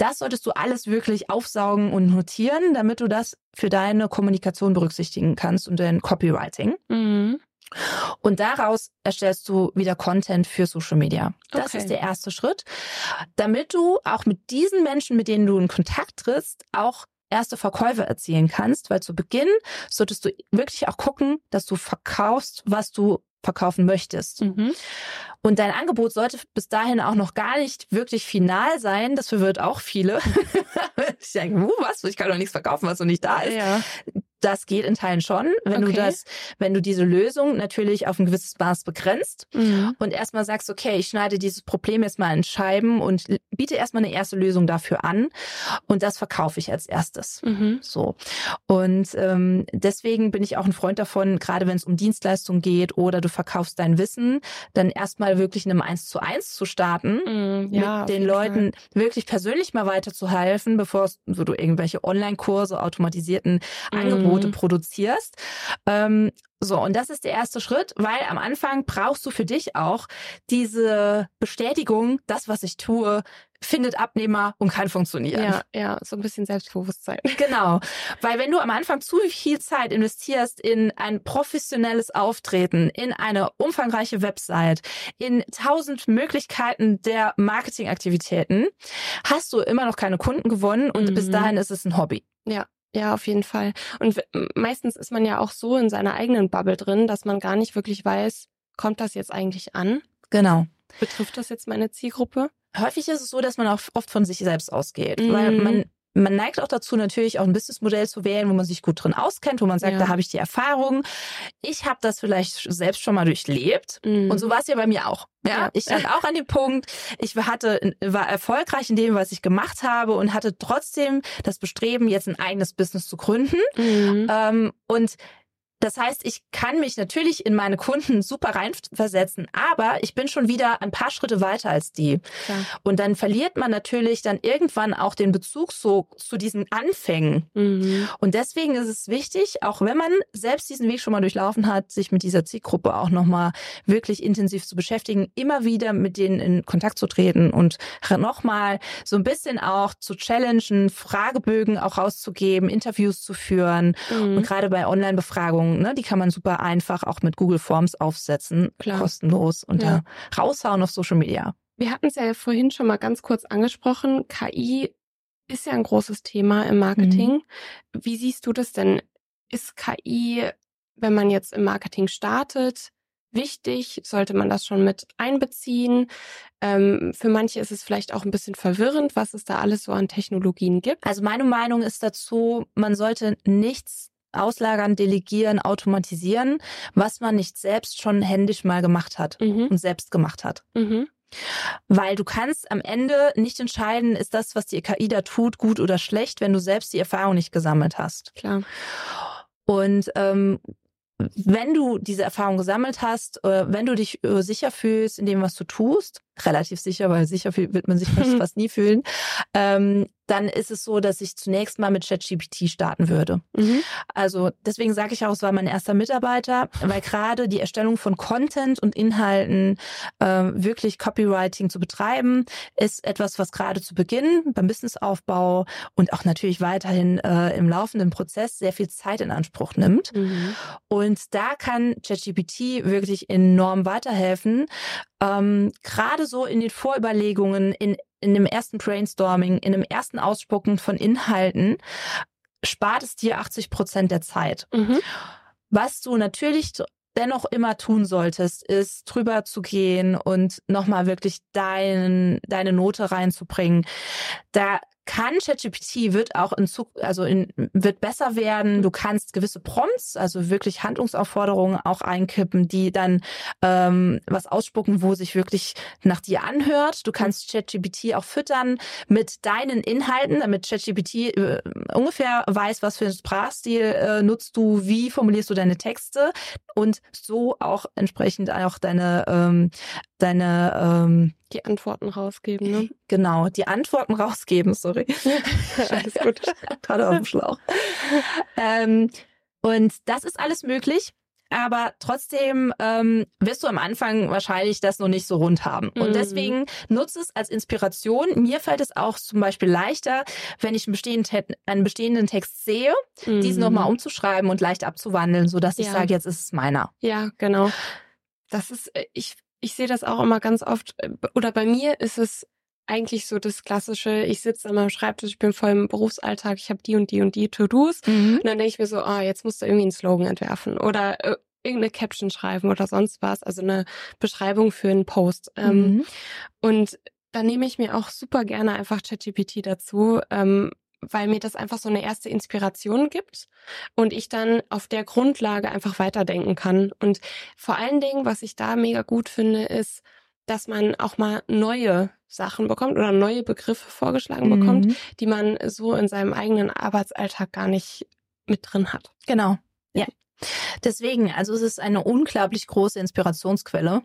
Das solltest du alles wirklich aufsaugen und notieren, damit du das für deine Kommunikation berücksichtigen kannst und dein Copywriting. Mhm. Und daraus erstellst du wieder Content für Social Media. Das Okay. ist der erste Schritt, damit du auch mit diesen Menschen, mit denen du in Kontakt trittst, auch erste Verkäufe erzielen kannst, weil zu Beginn solltest du wirklich auch gucken, dass du verkaufst, was du verkaufen möchtest. Mhm. Und dein Angebot sollte bis dahin auch noch gar nicht wirklich final sein. Das verwirrt auch viele. ich denke, uh, was? Ich kann doch nichts verkaufen, was noch nicht da ist. Ja. Das geht in Teilen schon, wenn du Okay. das, wenn du diese Lösung natürlich auf ein gewisses Maß begrenzt Mhm. und erstmal sagst, okay, ich schneide dieses Problem jetzt mal in Scheiben und biete erstmal eine erste Lösung dafür an und das verkaufe ich als erstes. Mhm. So. Und ähm, deswegen bin ich auch ein Freund davon, gerade wenn es um Dienstleistungen geht oder du verkaufst dein Wissen, dann erstmal wirklich in einem Eins zu eins zu starten. Mhm. Ja, mit den Leuten wirklich persönlich mal weiterzuhelfen, bevor du irgendwelche Online-Kurse, automatisierten Angebote Mhm. produzierst. Ähm, so, und das ist der erste Schritt, weil am Anfang brauchst du für dich auch diese Bestätigung, das, was ich tue, findet Abnehmer und kann funktionieren. Ja, ja, so ein bisschen Selbstbewusstsein. Genau, weil wenn du am Anfang zu viel Zeit investierst in ein professionelles Auftreten, in eine umfangreiche Website, in tausend Möglichkeiten der Marketingaktivitäten, hast du immer noch keine Kunden gewonnen und Mhm. bis dahin ist es ein Hobby. Ja, auf jeden Fall. Und meistens ist man ja auch so in seiner eigenen Bubble drin, dass man gar nicht wirklich weiß, kommt das jetzt eigentlich an? Genau. Betrifft das jetzt meine Zielgruppe? Häufig ist es so, dass man auch oft von sich selbst ausgeht, Mhm. weil man man neigt auch dazu, natürlich auch ein Businessmodell zu wählen, wo man sich gut drin auskennt, wo man sagt, Ja. da habe ich die Erfahrung. Ich habe das vielleicht selbst schon mal durchlebt. Mhm. Und so war es ja bei mir auch. Ja, Ja. ich stand auch an dem Punkt, ich hatte, war erfolgreich in dem, was ich gemacht habe und hatte trotzdem das Bestreben, jetzt ein eigenes Business zu gründen. Mhm. Ähm, und das heißt, ich kann mich natürlich in meine Kunden super reinversetzen, aber ich bin schon wieder ein paar Schritte weiter als die. Klar. Und dann verliert man natürlich dann irgendwann auch den Bezug so zu diesen Anfängen. Mhm. Und deswegen ist es wichtig, auch wenn man selbst diesen Weg schon mal durchlaufen hat, sich mit dieser Zielgruppe auch nochmal wirklich intensiv zu beschäftigen, immer wieder mit denen in Kontakt zu treten und nochmal so ein bisschen auch zu challengen, Fragebögen auch rauszugeben, Interviews zu führen. Und Mhm. gerade bei Online-Befragungen, ne, die kann man super einfach auch mit Google Forms aufsetzen, Klar. kostenlos und Ja. da raushauen auf Social Media. Wir hatten es ja vorhin schon mal ganz kurz angesprochen. KI ist ja ein großes Thema im Marketing. Wie siehst du das denn? Ist KI, wenn man jetzt im Marketing startet, wichtig? Sollte man das schon mit einbeziehen? Ähm, für manche ist es vielleicht auch ein bisschen verwirrend, was es da alles so an Technologien gibt. Also meine Meinung ist dazu, man sollte nichts auslagern, delegieren, automatisieren, was man nicht selbst schon händisch mal gemacht hat Mhm. und selbst gemacht hat. Mhm. Weil du kannst am Ende nicht entscheiden, ist das, was die KI da tut, gut oder schlecht, wenn du selbst die Erfahrung nicht gesammelt hast. Klar. Und ähm, wenn du diese Erfahrung gesammelt hast, äh, wenn du dich äh, sicher fühlst in dem, was du tust, relativ sicher, weil sicher wird man sich fast, fast nie fühlen, ähm, dann ist es so, dass ich zunächst mal mit ChatGPT starten würde. Mhm. Also deswegen sage ich auch, es war mein erster Mitarbeiter, weil gerade die Erstellung von Content und Inhalten, äh, wirklich Copywriting zu betreiben, ist etwas, was gerade zu Beginn beim Businessaufbau und auch natürlich weiterhin äh, im laufenden Prozess sehr viel Zeit in Anspruch nimmt. Mhm. Und da kann ChatGPT wirklich enorm weiterhelfen. Ähm, Gerade so in den Vorüberlegungen, in, in dem ersten Brainstorming, in dem ersten Ausspucken von Inhalten, spart es dir 80 Prozent der Zeit. Mhm. Was du natürlich dennoch immer tun solltest, ist drüber zu gehen und nochmal wirklich dein, deine Note reinzubringen. Da kann ChatGPT wird auch in Zukunft, also in, wird besser werden. Du kannst gewisse Prompts, also wirklich Handlungsaufforderungen auch einkippen, die dann ähm, was ausspucken, wo sich wirklich nach dir anhört. Du kannst ChatGPT auch füttern mit deinen Inhalten, damit ChatGPT äh, ungefähr weiß, was für einen Sprachstil äh, nutzt du, wie formulierst du deine Texte und so auch entsprechend auch deine ähm, deine ähm, die Antworten rausgeben, ne? Genau, die Antworten rausgeben, sorry. alles gut. Gerade auf dem Schlauch. ähm, und das ist alles möglich. Aber trotzdem ähm, wirst du am Anfang wahrscheinlich das noch nicht so rund haben. Und Mhm. deswegen nutze es als Inspiration. Mir fällt es auch zum Beispiel leichter, wenn ich einen bestehenden, einen bestehenden Text sehe, diesen Mhm. nochmal umzuschreiben und leicht abzuwandeln, sodass ich Ja. sage, jetzt ist es meiner. Ja, genau. Das ist, äh, ich, ich sehe das auch immer ganz oft, äh, oder bei mir ist es eigentlich so das klassische, ich sitze an meinem Schreibtisch, ich bin voll im Berufsalltag, ich habe die und die und die To-Dos und dann denke ich mir so, ah, jetzt musst du irgendwie einen Slogan entwerfen oder äh, irgendeine Caption schreiben oder sonst was, also eine Beschreibung für einen Post. Ähm, Mhm. Und da nehme ich mir auch super gerne einfach ChatGPT dazu, ähm, weil mir das einfach so eine erste Inspiration gibt und ich dann auf der Grundlage einfach weiterdenken kann. Und vor allen Dingen, was ich da mega gut finde, ist, dass man auch mal neue Sachen bekommt oder neue Begriffe vorgeschlagen bekommt, Mhm. die man so in seinem eigenen Arbeitsalltag gar nicht mit drin hat. Genau. Ja. Deswegen, also es ist eine unglaublich große Inspirationsquelle.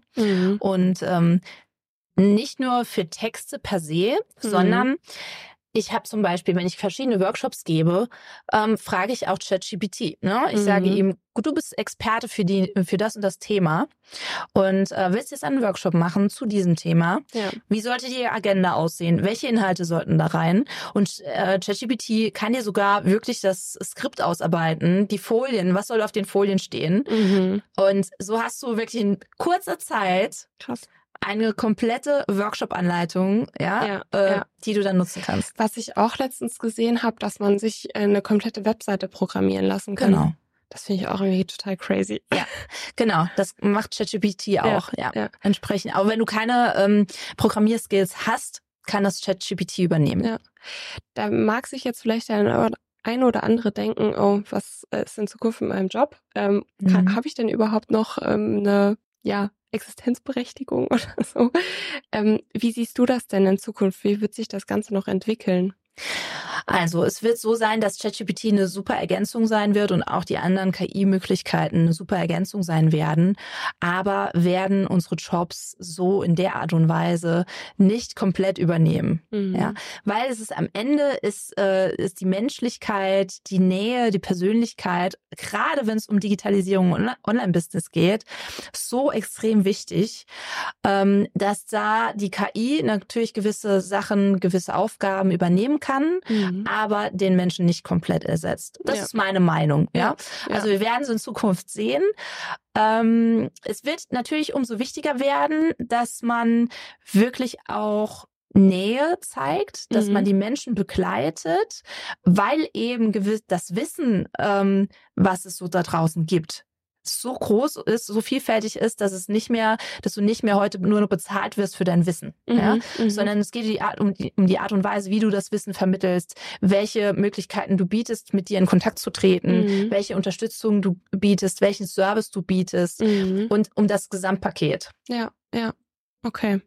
Und ähm, nicht nur für Texte per se, Mhm. sondern ich habe zum Beispiel, wenn ich verschiedene Workshops gebe, ähm, frage ich auch ChatGPT. Ne? Ich Mhm. sage ihm, gut, du bist Experte für die, für das und das Thema und äh, willst jetzt einen Workshop machen zu diesem Thema. Ja. Wie sollte die Agenda aussehen? Welche Inhalte sollten da rein? Und äh, ChatGPT kann dir sogar wirklich das Skript ausarbeiten, die Folien, was soll auf den Folien stehen? Mhm. Und so hast du wirklich in kurzer Zeit Krass. Eine komplette Workshop-Anleitung, ja, Ja, äh, ja. die du dann nutzen kannst. Was ich auch letztens gesehen habe, dass man sich äh, eine komplette Webseite programmieren lassen kann. Genau. Das finde ich auch irgendwie total crazy. Genau, das macht ChatGPT auch, ja, ja. entsprechend. Aber wenn du keine ähm, Programmierskills hast, kann das ChatGPT übernehmen. Ja. Da mag sich jetzt vielleicht ein, ein oder andere denken, oh, was ist in Zukunft mit meinem Job? Ähm, Mhm. Habe ich denn überhaupt noch ähm, eine ja, Existenzberechtigung oder so? Ähm, wie siehst du das denn in Zukunft? Wie wird sich das Ganze noch entwickeln? Also es wird so sein, dass ChatGPT eine super Ergänzung sein wird und auch die anderen KI-Möglichkeiten eine super Ergänzung sein werden. Aber werden unsere Jobs so in der Art und Weise nicht komplett übernehmen. Mhm. Ja. Weil es ist am Ende ist, äh, ist die Menschlichkeit, die Nähe, die Persönlichkeit, gerade wenn es um Digitalisierung und Onli- Online-Business geht, so extrem wichtig, ähm, dass da die KI natürlich gewisse Sachen, gewisse Aufgaben übernehmen kann, Mhm. Aber den Menschen nicht komplett ersetzt. Das Ja. ist meine Meinung. Ja. Ja. Also wir werden es in Zukunft sehen. Ähm, es wird natürlich umso wichtiger werden, dass man wirklich auch Nähe zeigt, dass Mhm. man die Menschen begleitet, weil eben gewiss das Wissen, ähm, was es so da draußen gibt, so groß ist, so vielfältig ist, dass es nicht mehr, dass du nicht mehr heute nur noch bezahlt wirst für dein Wissen. Mhm. Ja? Mhm. sondern es geht die Art, um, die, um die Art und Weise, wie du das Wissen vermittelst, welche Möglichkeiten du bietest, mit dir in Kontakt zu treten, Mhm. welche Unterstützung du bietest, welchen Service du bietest Mhm. und um das Gesamtpaket. Ja, ja. Okay.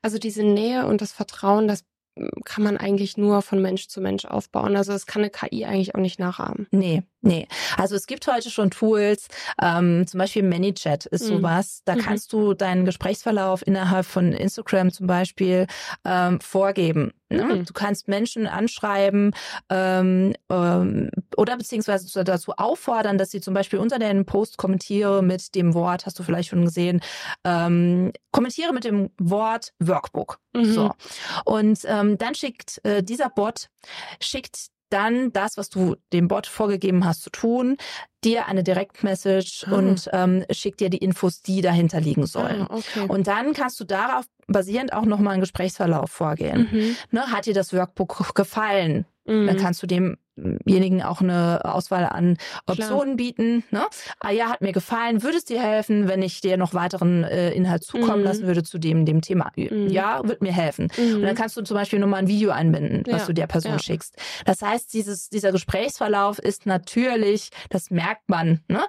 Also diese Nähe und das Vertrauen, das mm, kann man eigentlich nur von Mensch zu Mensch aufbauen. Also das kann eine KI eigentlich auch nicht nachahmen. Nee, nee. Also es gibt heute schon Tools, ähm, zum Beispiel ManyChat ist Mhm. sowas. Da Mhm. kannst du deinen Gesprächsverlauf innerhalb von Instagram zum Beispiel ähm, vorgeben. Ne? Mhm. Du kannst Menschen anschreiben ähm, ähm, oder beziehungsweise dazu auffordern, dass sie zum Beispiel unter den Post kommentiere mit dem Wort, hast du vielleicht schon gesehen, ähm, kommentiere mit dem Wort Workbook. Mhm. So. Und ähm, dann schickt äh, dieser Bot, schickt dann das, was du dem Bot vorgegeben hast zu tun, dir eine Direktmessage Ah. und ähm, schickt dir die Infos, die dahinter liegen sollen. Ah, okay. Und dann kannst du darauf basierend auch nochmal einen Gesprächsverlauf vorgehen. mhm. Ne, hat dir das Workbook gefallen? Mhm. Dann kannst du dem demjenigen auch eine Auswahl an Optionen Klar. bieten. Ne? Ah ja, hat mir gefallen, würde es dir helfen, wenn ich dir noch weiteren äh, Inhalt zukommen mhm. lassen würde zu dem, dem Thema? Mhm. Ja, wird mir helfen. Mhm. Und dann kannst du zum Beispiel nochmal ein Video einbinden, was ja. du der Person ja. schickst. Das heißt, dieses, dieser Gesprächsverlauf ist natürlich, das merkt man ne?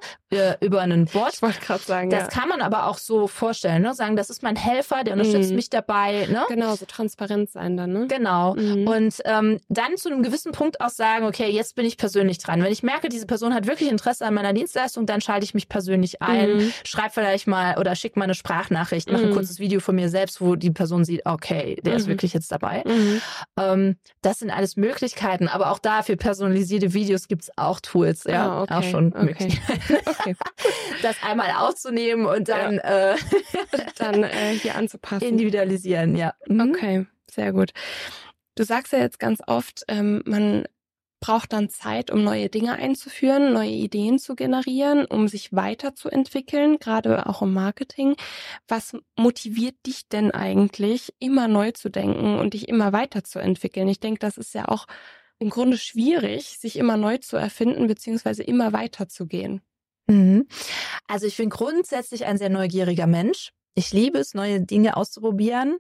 über einen Bot. Ich wollte gerade sagen, Das ja. kann man aber auch so vorstellen, ne? sagen, das ist mein Helfer, der unterstützt mhm. mich dabei. Ne? Genau, so transparent sein dann. Ne? Genau. Mhm. Und ähm, dann zu einem gewissen Punkt auch sagen, okay, jetzt bin ich persönlich dran. Wenn ich merke, diese Person hat wirklich Interesse an meiner Dienstleistung, dann schalte ich mich persönlich ein, mhm. schreibe vielleicht mal oder schicke mal eine Sprachnachricht, mache ein mhm. kurzes Video von mir selbst, wo die Person sieht, okay, der ist mhm. wirklich jetzt dabei. Mhm. Ähm, das sind alles Möglichkeiten, aber auch da für personalisierte Videos gibt es auch Tools, ja, ah, okay. auch schon okay. möglich. okay. Das einmal aufzunehmen und dann, ja. äh, dann äh, hier anzupassen. Individualisieren, ja. Okay, sehr gut. Du sagst ja jetzt ganz oft, ähm, man braucht dann Zeit, um neue Dinge einzuführen, neue Ideen zu generieren, um sich weiterzuentwickeln, gerade auch im Marketing. Was motiviert dich denn eigentlich, immer neu zu denken und dich immer weiterzuentwickeln? Ich denke, das ist ja auch im Grunde schwierig, sich immer neu zu erfinden, beziehungsweise immer weiterzugehen. Mhm. Also ich bin grundsätzlich ein sehr neugieriger Mensch. Ich liebe es, neue Dinge auszuprobieren.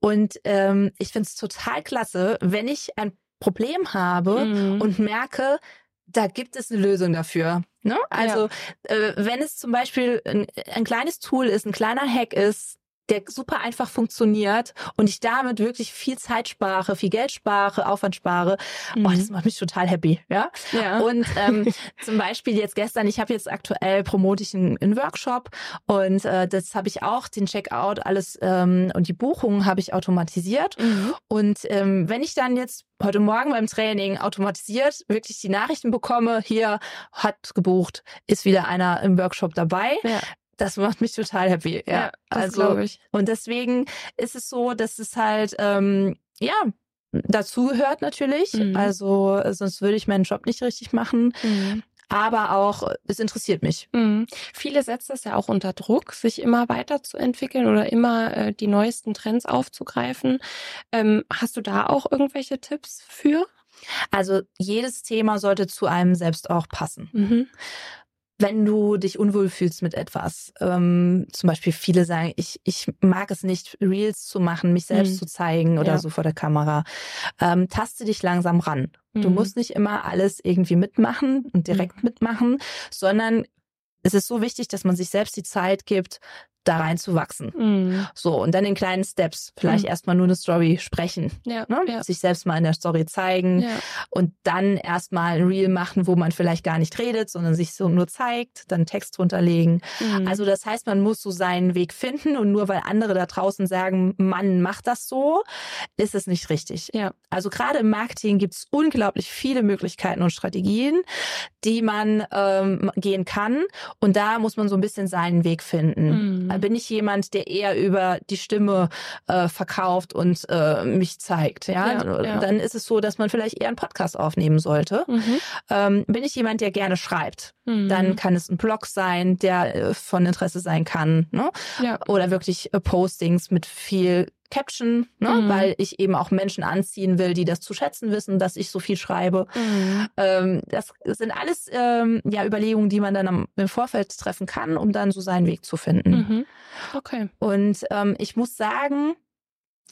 Und ähm, ich finde es total klasse, wenn ich ein Problem habe mhm. und merke, da gibt es eine Lösung dafür. Ne? Also ja. äh, wenn es zum Beispiel ein, ein kleines Tool ist, ein kleiner Hack ist, der super einfach funktioniert und ich damit wirklich viel Zeit spare, viel Geld spare, Aufwand spare. Mhm. Oh, das macht mich total happy, ja. ja. Und ähm, zum Beispiel jetzt gestern, ich habe jetzt aktuell promote ich einen, einen Workshop und äh, das habe ich auch den Checkout alles ähm, und die Buchungen habe ich automatisiert mhm. und ähm, wenn ich dann jetzt heute Morgen beim Training automatisiert wirklich die Nachrichten bekomme, hier hat gebucht, ist wieder einer im Workshop dabei, ja das macht mich total happy. Ja, ja also ich. und deswegen ist es so, dass es halt ähm, ja dazu gehört natürlich. Mhm. Also sonst würde ich meinen Job nicht richtig machen. Mhm. Aber auch, es interessiert mich. Mhm. Viele setzen das ja auch unter Druck, sich immer weiterzuentwickeln oder immer äh, die neuesten Trends aufzugreifen. Ähm, hast du da auch irgendwelche Tipps für? Also jedes Thema sollte zu einem selbst auch passen. Mhm wenn du dich unwohl fühlst mit etwas, ähm, zum Beispiel viele sagen, ich, ich mag es nicht, Reels zu machen, mich selbst mhm. zu zeigen oder ja. so vor der Kamera, ähm, taste dich langsam ran. Mhm. Du musst nicht immer alles irgendwie mitmachen und direkt mhm. mitmachen, sondern es ist so wichtig, dass man sich selbst die Zeit gibt, da reinzuwachsen. Mhm. So, und dann in kleinen Steps. Vielleicht mhm. erstmal nur eine Story sprechen. Ja, ne? ja. Sich selbst mal in der Story zeigen ja. und dann erstmal ein Reel machen, wo man vielleicht gar nicht redet, sondern sich so nur zeigt, dann Text drunterlegen. Mhm. Also das heißt, man muss so seinen Weg finden und nur weil andere da draußen sagen, Mann, mach das so, ist es nicht richtig. Ja. Also gerade im Marketing gibt es unglaublich viele Möglichkeiten und Strategien, die man ähm, gehen kann. Und da muss man so ein bisschen seinen Weg finden. Mhm bin ich jemand, der eher über die Stimme äh, verkauft und äh, mich zeigt. Ja? ja, ja, dann ist es so, dass man vielleicht eher einen Podcast aufnehmen sollte. Mhm. Ähm, bin ich jemand, der gerne schreibt, mhm. dann kann es ein Blog sein, der äh, von Interesse sein kann, ne? Ja. Oder wirklich äh, Postings mit viel Caption, ne? Mhm. weil ich eben auch Menschen anziehen will, die das zu schätzen wissen, dass ich so viel schreibe. Mhm. Ähm, das sind alles ähm, ja Überlegungen, die man dann am, im Vorfeld treffen kann, um dann so seinen Weg zu finden. Mhm. Okay. Und ähm, ich muss sagen,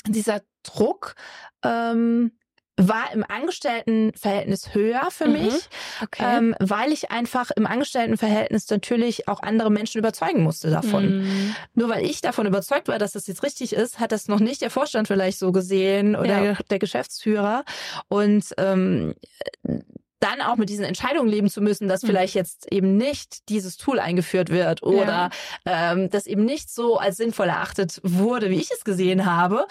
dieser Druck ähm, war im Angestelltenverhältnis höher für mhm. mich, okay. ähm, weil ich einfach im Angestelltenverhältnis natürlich auch andere Menschen überzeugen musste davon. Mhm. Nur weil ich davon überzeugt war, dass das jetzt richtig ist, hat das noch nicht der Vorstand vielleicht so gesehen oder ja. der Geschäftsführer. Und ähm, dann auch mit diesen Entscheidungen leben zu müssen, dass mhm. vielleicht jetzt eben nicht dieses Tool eingeführt wird oder ja. ähm, das eben nicht so als sinnvoll erachtet wurde, wie ich es gesehen habe.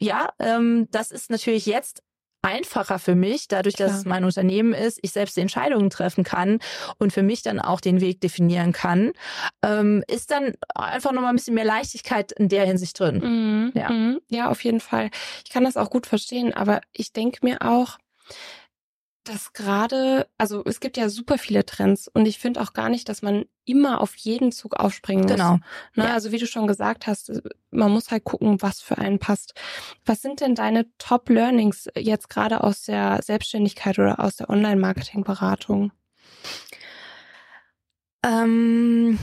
Ja, ähm, das ist natürlich jetzt einfacher für mich, dadurch, Klar. dass es mein Unternehmen ist, ich selbst die Entscheidungen treffen kann und für mich dann auch den Weg definieren kann, ähm, ist dann einfach nochmal ein bisschen mehr Leichtigkeit in der Hinsicht drin. Mhm. Ja. Mhm. ja, auf jeden Fall. Ich kann das auch gut verstehen, aber ich denke mir auch, dass gerade, also es gibt ja super viele Trends und ich finde auch gar nicht, dass man immer auf jeden Zug aufspringen muss. Genau. Ne? Ja. Also wie du schon gesagt hast, man muss halt gucken, was für einen passt. Was sind denn deine Top-Learnings jetzt gerade aus der Selbstständigkeit oder aus der Online-Marketing-Beratung? Ähm,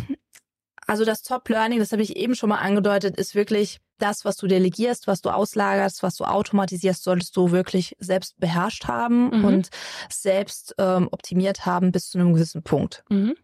also das Top-Learning, das habe ich eben schon mal angedeutet, ist wirklich das, was du delegierst, was du auslagerst, was du automatisierst, solltest du wirklich selbst beherrscht haben Mhm. und selbst ähm, optimiert haben bis zu einem gewissen Punkt. Mhm.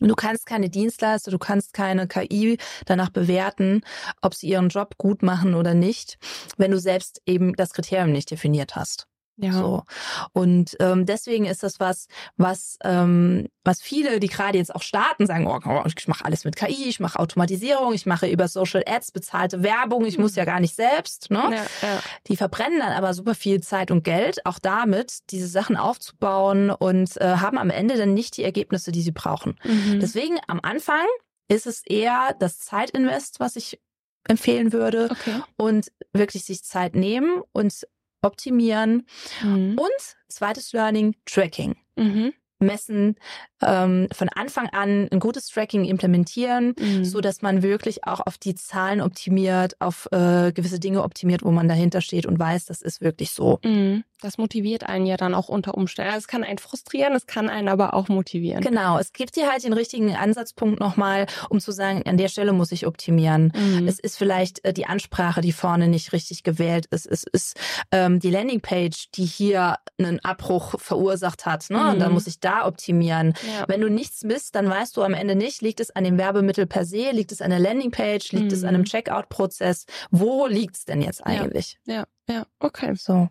Du kannst keine Dienstleister, du kannst keine KI danach bewerten, ob sie ihren Job gut machen oder nicht, wenn du selbst eben das Kriterium nicht definiert hast. Ja. So. Und ähm, deswegen ist das was, was, ähm, was viele, die gerade jetzt auch starten, sagen, oh, ich mache alles mit KI, ich mache Automatisierung, ich mache über Social Ads bezahlte Werbung, ich muss ja gar nicht selbst. Ne? Ja, ja. Die verbrennen dann aber super viel Zeit und Geld, auch damit, diese Sachen aufzubauen und äh, haben am Ende dann nicht die Ergebnisse, die sie brauchen. Mhm. Deswegen am Anfang ist es eher das Zeitinvest, was ich empfehlen würde okay. und wirklich sich Zeit nehmen und optimieren. Mhm. Und zweites Learning, Tracking. Mhm. Messen, ähm, von Anfang an ein gutes Tracking implementieren, Mhm. so dass man wirklich auch auf die Zahlen optimiert, auf äh, gewisse Dinge optimiert, wo man dahinter steht und weiß, das ist wirklich so. Mhm. Das motiviert einen ja dann auch unter Umständen. Also Es kann einen frustrieren, es kann einen aber auch motivieren. Genau, es gibt dir halt den richtigen Ansatzpunkt nochmal, um zu sagen, an der Stelle muss ich optimieren. Mhm. Es ist vielleicht äh, die Ansprache, die vorne nicht richtig gewählt ist. Es ist ähm, die Landingpage, die hier einen Abbruch verursacht hat. Ne? Und dann Mhm. muss ich da optimieren. ja. Wenn du nichts misst, dann weißt du am Ende nicht, liegt es an dem Werbemittel per se, liegt es an der Landingpage, liegt es an einem Mhm. Checkout-Prozess. Wo liegt es denn jetzt Ja. eigentlich? ja, ja, okay. So.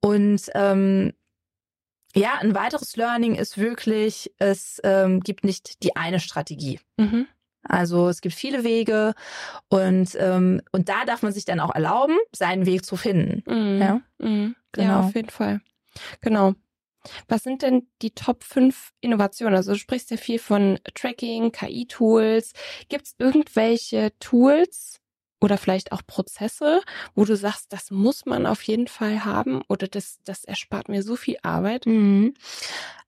Und ähm, ja, ein weiteres Learning ist wirklich, es ähm, gibt nicht die eine Strategie. Mhm. Also es gibt viele Wege und, ähm, und da darf man sich dann auch erlauben, seinen Weg zu finden. Mhm. Ja. Mhm. Genau. Ja, auf jeden Fall. Genau. Was sind denn die Top 5 Innovationen? Also du sprichst ja viel von Tracking, KI-Tools. Gibt es irgendwelche Tools oder vielleicht auch Prozesse, wo du sagst, das muss man auf jeden Fall haben oder das, das erspart mir so viel Arbeit? Mhm.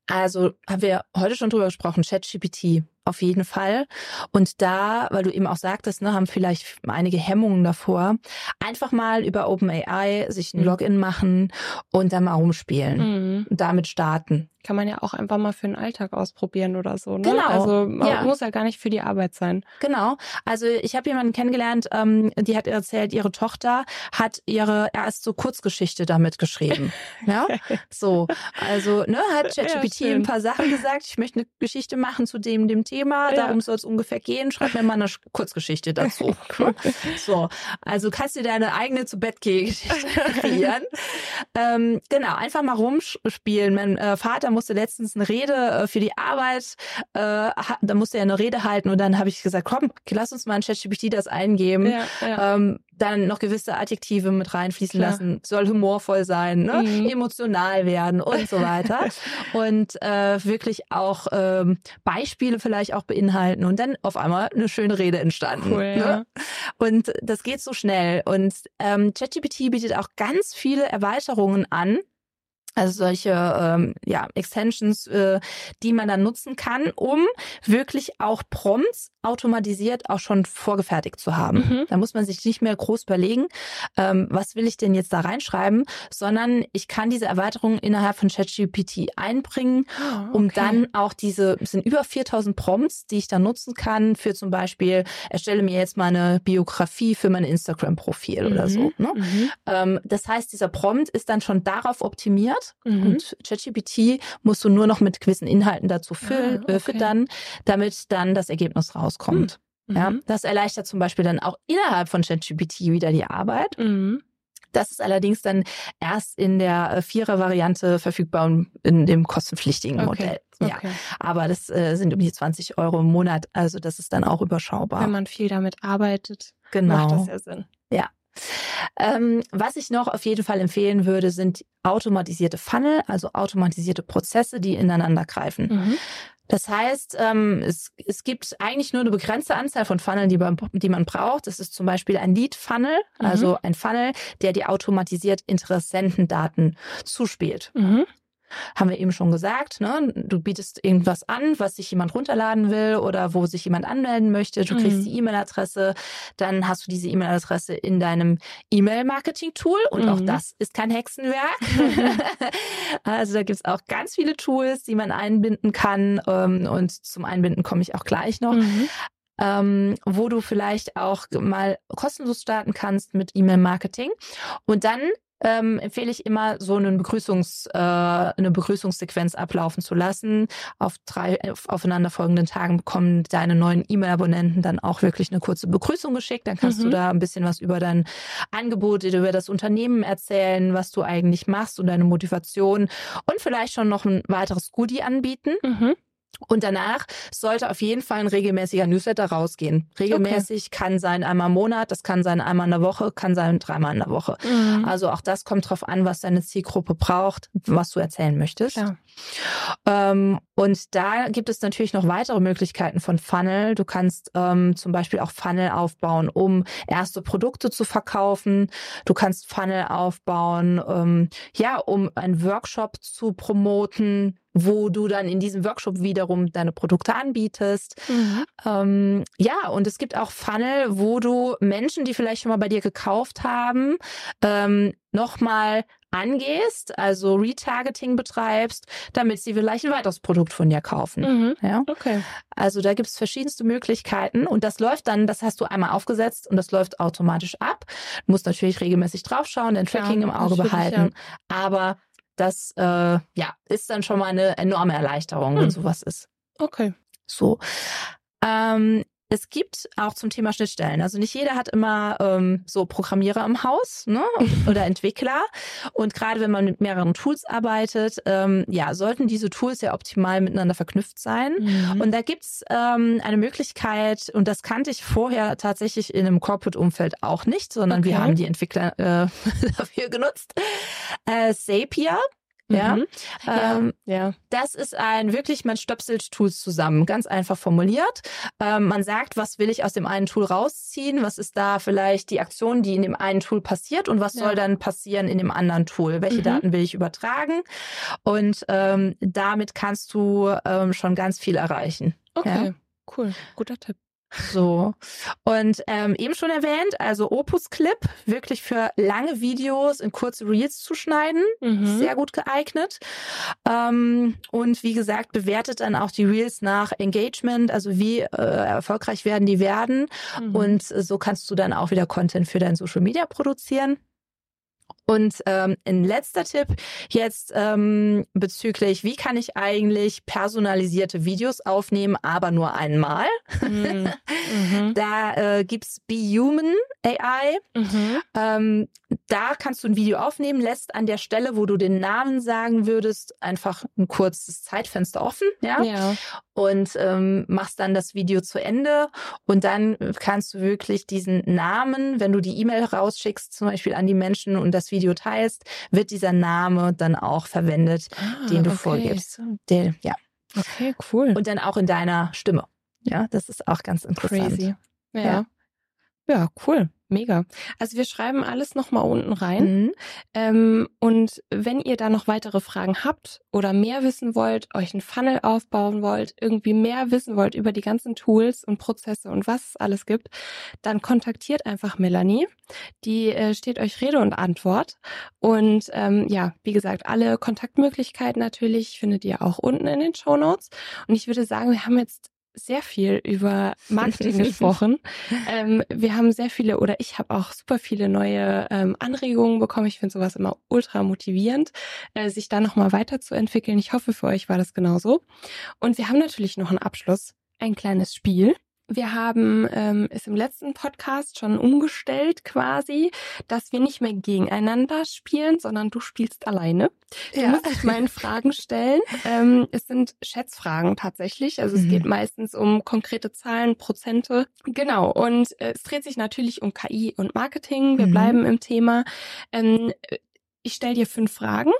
Also haben wir heute schon drüber gesprochen, ChatGPT auf jeden Fall. Und da, weil du eben auch sagtest, ne, haben vielleicht einige Hemmungen davor, einfach mal über OpenAI sich ein Mhm. Login machen und dann mal rumspielen Mhm. und damit starten. Kann man ja auch einfach mal für den Alltag ausprobieren oder so. Ne? Genau, Also man ja. muss ja gar nicht für die Arbeit sein. Genau. Also ich habe jemanden kennengelernt, ähm, die hat erzählt, ihre Tochter hat ihre erst so Kurzgeschichte damit geschrieben. ja. So, also ne, hat Ja, ChatGPT schön. ein paar Sachen gesagt. Ich möchte eine Geschichte machen zu dem dem Thema. Ja. Darum soll es ungefähr gehen. Schreib mir mal eine Sch- Kurzgeschichte dazu. Cool. So, also kannst du deine eigene zu Bett kreieren. ähm, genau, einfach mal rumspielen. Mein äh, Vater musste letztens eine Rede äh, für die Arbeit, äh, da musste er eine Rede halten und dann habe ich gesagt, komm, lass uns mal in ChatGPT das eingeben. Ja, ja. Ähm, dann noch gewisse Adjektive mit reinfließen Klar. lassen. Soll humorvoll sein, ne? Mhm. emotional werden und so weiter. und äh, wirklich auch ähm, Beispiele vielleicht auch beinhalten. Und dann auf einmal eine schöne Rede entstanden. Cool, ne? ja. Und das geht so schnell. Und ähm, ChatGPT bietet auch ganz viele Erweiterungen an. Also solche ähm, ja, Extensions, äh, die man dann nutzen kann, um wirklich auch Prompts automatisiert auch schon vorgefertigt zu haben. Mhm. Da muss man sich nicht mehr groß überlegen, ähm, was will ich denn jetzt da reinschreiben, sondern ich kann diese Erweiterung innerhalb von ChatGPT einbringen, um okay. dann auch diese, es sind über 4000 Prompts, die ich dann nutzen kann für zum Beispiel, erstelle mir jetzt mal eine Biografie für mein Instagram-Profil oder Mhm, so. Ne? Mhm. Ähm, das heißt, dieser Prompt ist dann schon darauf optimiert Mhm. und ChatGPT musst du nur noch mit gewissen Inhalten dazu füllen, Ah, okay. äh, füttern, damit dann das Ergebnis rauskommt. Ja, Mhm. das erleichtert zum Beispiel dann auch innerhalb von ChatGPT wieder die Arbeit. Mhm. Das ist allerdings dann erst in der äh, Vierer-Variante verfügbar und in dem kostenpflichtigen Okay. Modell. Ja, Okay. aber das äh, sind um die 20 Euro im Monat, also das ist dann auch überschaubar. Wenn man viel damit arbeitet, genau. macht das ja Sinn. Ähm, was ich noch auf jeden Fall empfehlen würde, sind automatisierte Funnel, also automatisierte Prozesse, die ineinander greifen. Mhm. Das heißt, ähm, es, es gibt eigentlich nur eine begrenzte Anzahl von Funneln, die man, die man braucht. Das ist zum Beispiel ein Lead-Funnel, Mhm. also ein Funnel, der dir automatisiert Interessentendaten zuspielt. Mhm. Haben wir eben schon gesagt, ne? Du bietest irgendwas an, was sich jemand runterladen will oder wo sich jemand anmelden möchte. Du kriegst mhm. die E-Mail-Adresse, dann hast du diese E-Mail-Adresse in deinem E-Mail-Marketing-Tool und mhm. auch das ist kein Hexenwerk. also da gibt's auch ganz viele Tools, die man einbinden kann ähm, und zum Einbinden komme ich auch gleich noch. Mhm. Ähm, wo du vielleicht auch mal kostenlos starten kannst mit E-Mail-Marketing. Und dann ähm, empfehle ich immer, so einen Begrüßungs, äh, eine Begrüßungssequenz ablaufen zu lassen. Auf drei auf aufeinanderfolgenden Tagen bekommen deine neuen E-Mail-Abonnenten dann auch wirklich eine kurze Begrüßung geschickt. Dann kannst mhm. du da ein bisschen was über dein Angebot, über das Unternehmen erzählen, was du eigentlich machst und deine Motivation und vielleicht schon noch ein weiteres Goodie anbieten. Mhm. Und danach sollte auf jeden Fall ein regelmäßiger Newsletter rausgehen. Regelmäßig okay. kann sein einmal im Monat, das kann sein einmal in der Woche, kann sein dreimal in der Woche. Mhm. Also auch das kommt drauf an, was deine Zielgruppe braucht, was du erzählen möchtest. Ja. Ähm, und da gibt es natürlich noch weitere Möglichkeiten von Funnel. Du kannst ähm, zum Beispiel auch Funnel aufbauen, um erste Produkte zu verkaufen. Du kannst Funnel aufbauen, ähm, ja, um einen Workshop zu promoten wo du dann in diesem Workshop wiederum deine Produkte anbietest. Mhm. Ähm, ja, und es gibt auch Funnel, wo du Menschen, die vielleicht schon mal bei dir gekauft haben, ähm, nochmal angehst, also Retargeting betreibst, damit sie vielleicht ein weiteres Produkt von dir kaufen. Mhm. Ja? Okay. Also da gibt es verschiedenste Möglichkeiten und das läuft dann, das hast du einmal aufgesetzt und das läuft automatisch ab. Du musst natürlich regelmäßig draufschauen, dein Tracking ja, im Auge behalten, ja. aber das äh, ja, ist dann schon mal eine enorme Erleichterung, hm. wenn sowas ist. Okay. So. Ähm, es gibt auch zum Thema Schnittstellen. Also nicht jeder hat immer ähm, so Programmierer im Haus ne? oder Entwickler. Und gerade wenn man mit mehreren Tools arbeitet, ähm, ja, sollten diese Tools ja optimal miteinander verknüpft sein. Mhm. Und da gibt's ähm, eine Möglichkeit, und das kannte ich vorher tatsächlich in einem Corporate-Umfeld auch nicht, sondern okay. wir haben die Entwickler äh, dafür genutzt. Äh, Zapier ja? Mhm. Ähm, ja, ja. Das ist ein wirklich, man stöpselt Tools zusammen, ganz einfach formuliert. Ähm, man sagt, was will ich aus dem einen Tool rausziehen? Was ist da vielleicht die Aktion, die in dem einen Tool passiert und was ja. soll dann passieren in dem anderen Tool? Welche mhm. Daten will ich übertragen? Und ähm, damit kannst du ähm, schon ganz viel erreichen. Okay, cool, guter Tipp. So. Und ähm, eben schon erwähnt, also Opus Clip, wirklich für lange Videos in kurze Reels zu schneiden. Mhm. Sehr gut geeignet. Ähm, und wie gesagt, bewertet dann auch die Reels nach Engagement, also wie äh, erfolgreich werden die werden. Mhm. Und so kannst du dann auch wieder Content für dein Social Media produzieren. Und ähm, ein letzter Tipp jetzt ähm, bezüglich, wie kann ich eigentlich personalisierte Videos aufnehmen, aber nur einmal. Mhm. mhm. da äh, gibt's Be Human AI. Mhm. Ähm, da kannst du ein Video aufnehmen, lässt an der Stelle, wo du den Namen sagen würdest, einfach ein kurzes Zeitfenster offen, ja. ja. Und ähm, machst dann das Video zu Ende. Und dann kannst du wirklich diesen Namen, wenn du die E-Mail rausschickst, zum Beispiel an die Menschen und das Video teilst, wird dieser Name dann auch verwendet, ah, den du okay. vorgibst. Der, ja. Okay, cool. Und dann auch in deiner Stimme. Ja, das ist auch ganz interessant. Crazy. Ja. ja. Ja, cool. Mega. Also wir schreiben alles nochmal unten rein. Mhm. Ähm, und wenn ihr da noch weitere Fragen habt oder mehr wissen wollt, euch einen Funnel aufbauen wollt, irgendwie mehr wissen wollt über die ganzen Tools und Prozesse und was es alles gibt, dann kontaktiert einfach Melanie. Die äh, steht euch Rede und Antwort. Und ähm, ja, wie gesagt, alle Kontaktmöglichkeiten natürlich findet ihr auch unten in den Show Notes. Und ich würde sagen, wir haben jetzt sehr viel über Marketing gesprochen. Ähm, wir haben sehr viele oder ich habe auch super viele neue ähm, Anregungen bekommen. Ich finde sowas immer ultra motivierend, äh, sich da nochmal weiterzuentwickeln. Ich hoffe, für euch war das genauso. Und wir haben natürlich noch einen Abschluss, ein kleines Spiel. Wir haben ähm, es im letzten Podcast schon umgestellt quasi, dass wir nicht mehr gegeneinander spielen, sondern du spielst alleine. Du ja. musst dich meinen Fragen stellen. Ähm, es sind Schätzfragen tatsächlich. Also mhm. es geht meistens um konkrete Zahlen, Prozente. Genau. Und äh, es dreht sich natürlich um KI und Marketing. Wir mhm. bleiben im Thema. Ähm, ich stelle dir fünf Fragen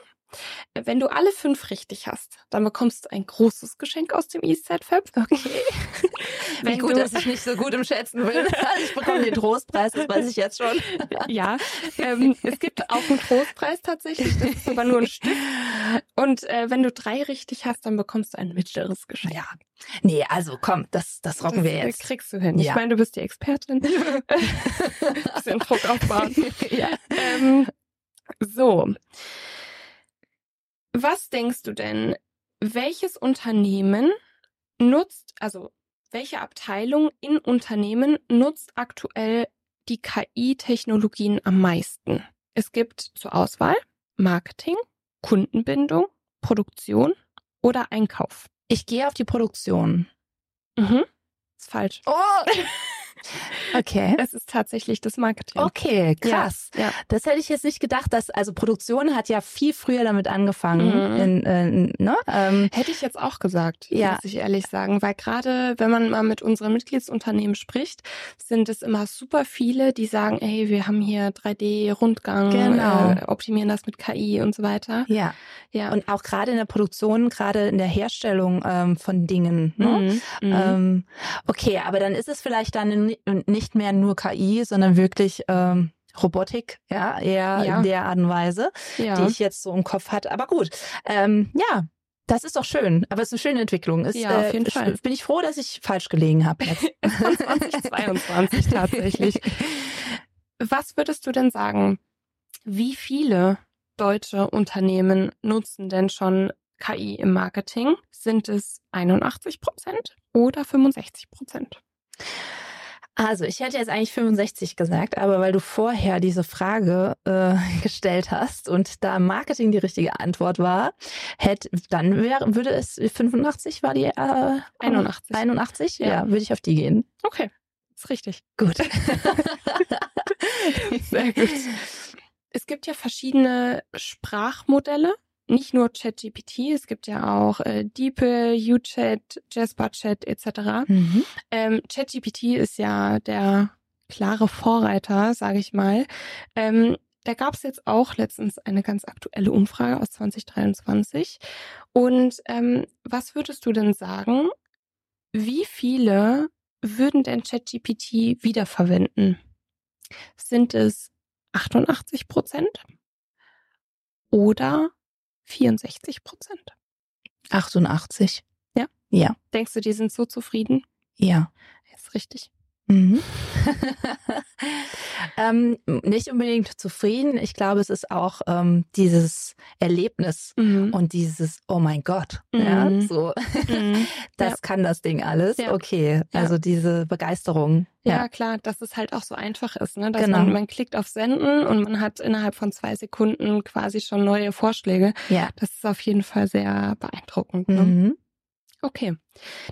wenn du alle fünf richtig hast, dann bekommst du ein großes Geschenk aus dem Eastside Fab. Okay. Wie gut, du, dass ich nicht so gut im Schätzen will. ich bekomme den Trostpreis, das weiß ich jetzt schon. ja, ähm, es gibt auch einen Trostpreis tatsächlich. Das ist sogar nur ein Stück. Und äh, wenn du drei richtig hast, dann bekommst du ein mittleres Geschenk. Ja. Nee, also komm, das, das rocken das wir jetzt. kriegst du hin. Ja. Ich meine, du bist die Expertin. Bisschen Druck aufbauen. ja. Ähm, so. Was denkst du denn, welches Unternehmen nutzt, also welche Abteilung in Unternehmen nutzt aktuell die KI-Technologien am meisten? Es gibt zur Auswahl Marketing, Kundenbindung, Produktion oder Einkauf. Ich gehe auf die Produktion. Mhm. Ist falsch. Oh! Okay. Es ist tatsächlich das Marketing. Okay, krass. Ja. Das hätte ich jetzt nicht gedacht, dass, also Produktion hat ja viel früher damit angefangen. Mhm. In, äh, ne? ähm, Hätte ich jetzt auch gesagt, Ja. muss ich ehrlich sagen, weil gerade wenn man mal mit unseren Mitgliedsunternehmen spricht, sind es immer super viele, die sagen, ey, wir haben hier 3D-Rundgang, Genau. äh, optimieren das mit KI und so weiter. ja. Ja, Und auch gerade in der Produktion, gerade in der Herstellung ähm, von Dingen. Ne? Mhm. Mhm. Ähm, okay, aber dann ist es vielleicht dann ni- nicht mehr nur KI, sondern wirklich ähm, Robotik, ja, eher Ja. in der Art und Weise, ja. die ich jetzt so im Kopf hatte. Aber gut, ähm, ja. Das ist doch schön, aber es ist eine schöne Entwicklung. Ist, Ja, auf jeden äh, Fall. Bin ich froh, dass ich falsch gelegen habe jetzt. Es war 2022 tatsächlich. Was würdest du denn sagen? Wie viele deutsche Unternehmen nutzen denn schon KI im Marketing? Sind es 81 Prozent oder 65 Prozent? Also, ich hätte jetzt eigentlich 65 gesagt, aber weil du vorher diese Frage äh, gestellt hast und da Marketing die richtige Antwort war, hätte, dann wäre, würde es 85 war die äh, 81. 81? Ja. Ja. würde ich auf die gehen. Okay, ist richtig. Gut. Sehr gut. Es gibt ja verschiedene Sprachmodelle, nicht nur ChatGPT, es gibt ja auch äh, DeepL, UChat, JasperChat etc. Mhm. Ähm, ChatGPT ist ja der klare Vorreiter, sage ich mal. Ähm, da gab es jetzt auch letztens eine ganz aktuelle Umfrage aus 2023. Und ähm, was würdest du denn sagen, wie viele würden denn ChatGPT wiederverwenden? Sind es 88 Prozent oder 64 Prozent? 88. Ja? Ja. Denkst du, die sind so zufrieden? Ja. Ist richtig. Mhm. ähm, nicht unbedingt zufrieden. Ich glaube, es ist auch ähm, dieses Erlebnis Mhm. und dieses Oh mein Gott, ja, Mhm. so Mhm. das Ja. kann das Ding alles. Ja. Okay, Ja. also diese Begeisterung. Ja, klar, dass es halt auch so einfach ist, ne? Dass Genau. man, man klickt auf Senden und man hat innerhalb von zwei Sekunden quasi schon neue Vorschläge. Ja. Das ist auf jeden Fall sehr beeindruckend. Ne? Okay.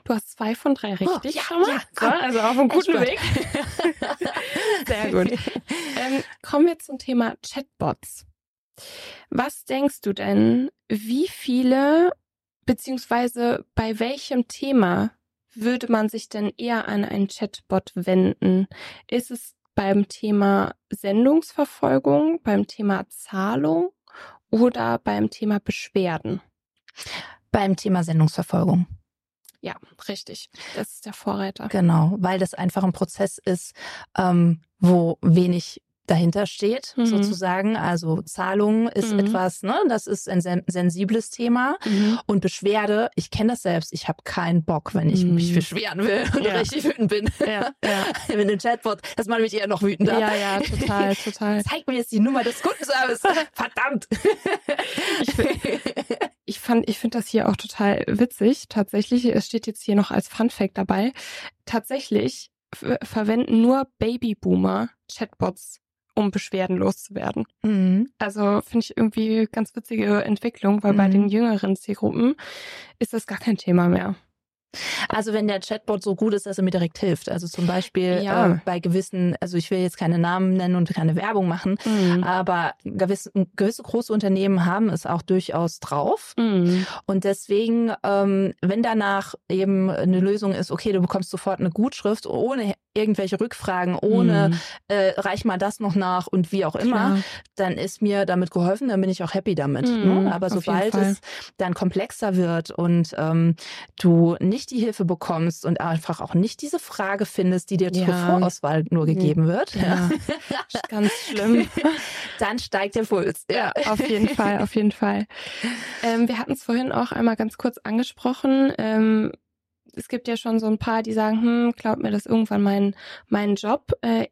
Du hast zwei von drei richtig ja, schon mal. ja, komm. also auf einem guten Weg. Sehr gut. Ähm, kommen wir zum Thema Chatbots. Was denkst du denn, wie viele beziehungsweise bei welchem Thema würde man sich denn eher an einen Chatbot wenden? Ist es beim Thema Sendungsverfolgung, beim Thema Zahlung oder beim Thema Beschwerden? Beim Thema Sendungsverfolgung. Ja, richtig. Das ist der Vorreiter. Genau, weil das einfach ein Prozess ist, ähm, wo wenig dahinter steht, Mhm. sozusagen. Also Zahlung ist Mhm. etwas, ne, das ist ein sen sensibles Thema. Mhm. Und Beschwerde, ich kenne das selbst, ich habe keinen Bock, wenn ich Mhm. mich beschweren will und Ja. richtig wütend bin. Ja, ja. Mit dem Chatbot, das macht mich eher noch wütender. Ja, ja, total, total. Zeig mir jetzt die Nummer des Kundenservice. Verdammt. Ich Ich fand, ich finde das hier auch total witzig. Tatsächlich, es steht jetzt hier noch als Fun Fact dabei. Tatsächlich verwenden nur Babyboomer Chatbots, um Beschwerden loszuwerden. Mhm. Also finde ich irgendwie ganz witzige Entwicklung, weil bei Mhm. den jüngeren Zielgruppen ist das gar kein Thema mehr. Also wenn der Chatbot so gut ist, dass er mir direkt hilft. Also zum Beispiel Ja. äh, bei gewissen, also ich will jetzt keine Namen nennen und keine Werbung machen, Mhm. aber gewisse, gewisse große Unternehmen haben es auch durchaus drauf. Mhm. Und deswegen, ähm, wenn danach eben eine Lösung ist, okay, du bekommst sofort eine Gutschrift, ohne irgendwelche Rückfragen ohne Mhm. äh, reich mal das noch nach und wie auch immer, Klar. dann ist mir damit geholfen, dann bin ich auch happy damit. Mhm, ne? Aber sobald es dann komplexer wird und ähm, du nicht die Hilfe bekommst und einfach auch nicht diese Frage findest, die dir zur Ja. Vorauswahl nur gegeben wird, Ja, ist ganz schlimm. dann steigt der Puls. Ja, auf jeden Fall, auf jeden Fall. Ähm, wir hatten es vorhin auch einmal ganz kurz angesprochen. Ähm, es gibt ja schon so ein paar, die sagen, hm, glaubt mir das irgendwann mein, mein Job. Äh,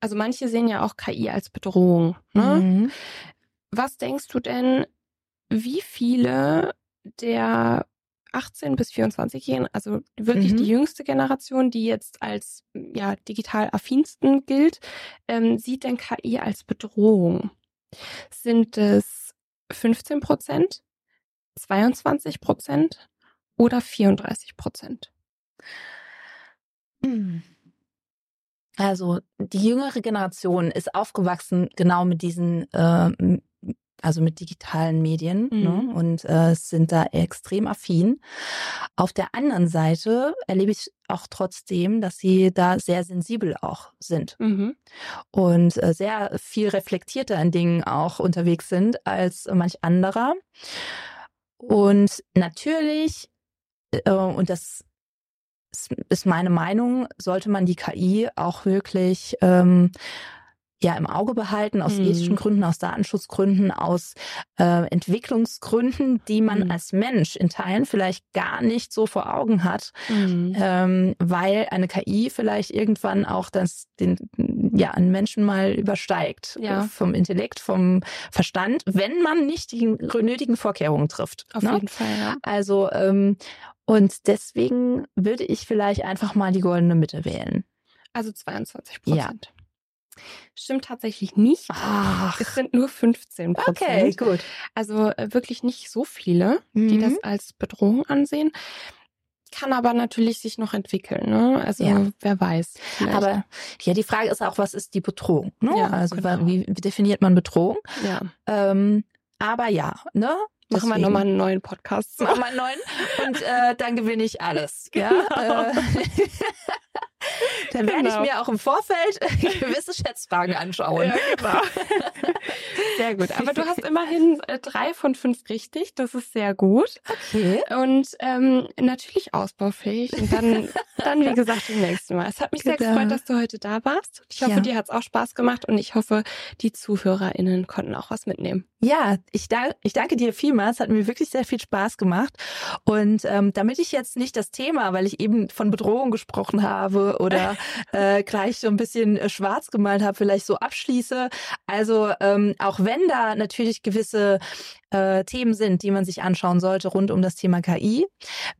also manche sehen ja auch KI als Bedrohung. Ne? Mhm. Was denkst du denn, wie viele der 18 bis 24-Jährigen, also wirklich Mhm. die jüngste Generation, die jetzt als ja digital affinsten gilt, ähm, sieht denn KI als Bedrohung? Sind es 15 Prozent, 22 Prozent oder 34 Prozent? Also die jüngere Generation ist aufgewachsen genau mit diesen, ähm, also mit digitalen Medien Mhm. ne? und äh, sind da extrem affin. Auf der anderen Seite erlebe ich auch trotzdem, dass sie da sehr sensibel auch sind Mhm. und äh, sehr viel reflektierter in Dingen auch unterwegs sind als manch anderer. Und natürlich, äh, und das ist, meine Meinung, sollte man die KI auch wirklich ähm, ja im Auge behalten, aus Mhm. ethischen Gründen, aus Datenschutzgründen, aus äh, Entwicklungsgründen, die man Mhm. als Mensch in Teilen vielleicht gar nicht so vor Augen hat Mhm. ähm, weil eine KI vielleicht irgendwann auch das den ja einen Menschen mal übersteigt Ja. vom Intellekt, vom Verstand, wenn man nicht die nötigen Vorkehrungen trifft. Auf ne? jeden Fall, ja. Also ähm, und deswegen würde ich vielleicht einfach mal die goldene Mitte wählen. Also 22 Prozent. Stimmt tatsächlich nicht. Ach, Es sind nur 15 okay, Prozent. gut. Also äh, wirklich nicht so viele, die Mhm. das als Bedrohung ansehen. Kann aber natürlich sich noch entwickeln. Ne? Also Ja. wer weiß. vielleicht. Aber ja, die Frage ist auch, was ist die Bedrohung? Ne? Ja, also genau. wie, definiert man Bedrohung? ja, Ähm, aber ja, ne? machen wir Deswegen- nochmal einen neuen Podcast. Mach mal einen neuen und äh, dann gewinne ich alles. Ja? Äh, dann werde ich Genau. mir auch im Vorfeld gewisse Schätzfragen anschauen. genau. Sehr gut. Aber du hast immerhin äh, drei von fünf richtig. Das ist sehr gut. Okay. Und ähm, natürlich ausbaufähig. Und dann, dann, wie gesagt, im nächsten Mal. Es hat mich sehr Genau. gefreut, dass du heute da warst. Ich hoffe, Ja. dir hat es auch Spaß gemacht und ich hoffe, die ZuhörerInnen konnten auch was mitnehmen. Ja, ich, da, ich danke dir vielmals. Hat mir wirklich sehr viel Spaß gemacht. Und ähm, damit ich jetzt nicht das Thema, weil ich eben von Bedrohung gesprochen habe oder äh, gleich so ein bisschen äh, schwarz gemalt habe, vielleicht so abschließe. Also ähm, auch wenn da natürlich gewisse äh, Themen sind, die man sich anschauen sollte rund um das Thema KI,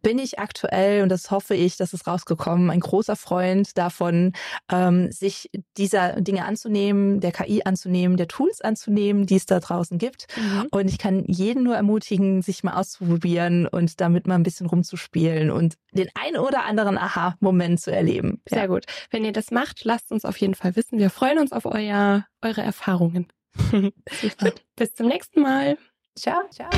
bin ich aktuell, und das hoffe ich, dass es rausgekommen, ein großer Freund davon, ähm, sich dieser Dinge anzunehmen, der KI anzunehmen, der Tools anzunehmen, die es da draußen gibt. Und ich kann jeden nur ermutigen, sich mal auszuprobieren und damit mal ein bisschen rumzuspielen und den ein oder anderen Aha-Moment zu erleben. Sehr gut. Wenn ihr das macht, lasst uns auf jeden Fall wissen. Wir freuen uns auf euer, eure Erfahrungen. Super. Bis zum nächsten Mal. Ciao. Ciao.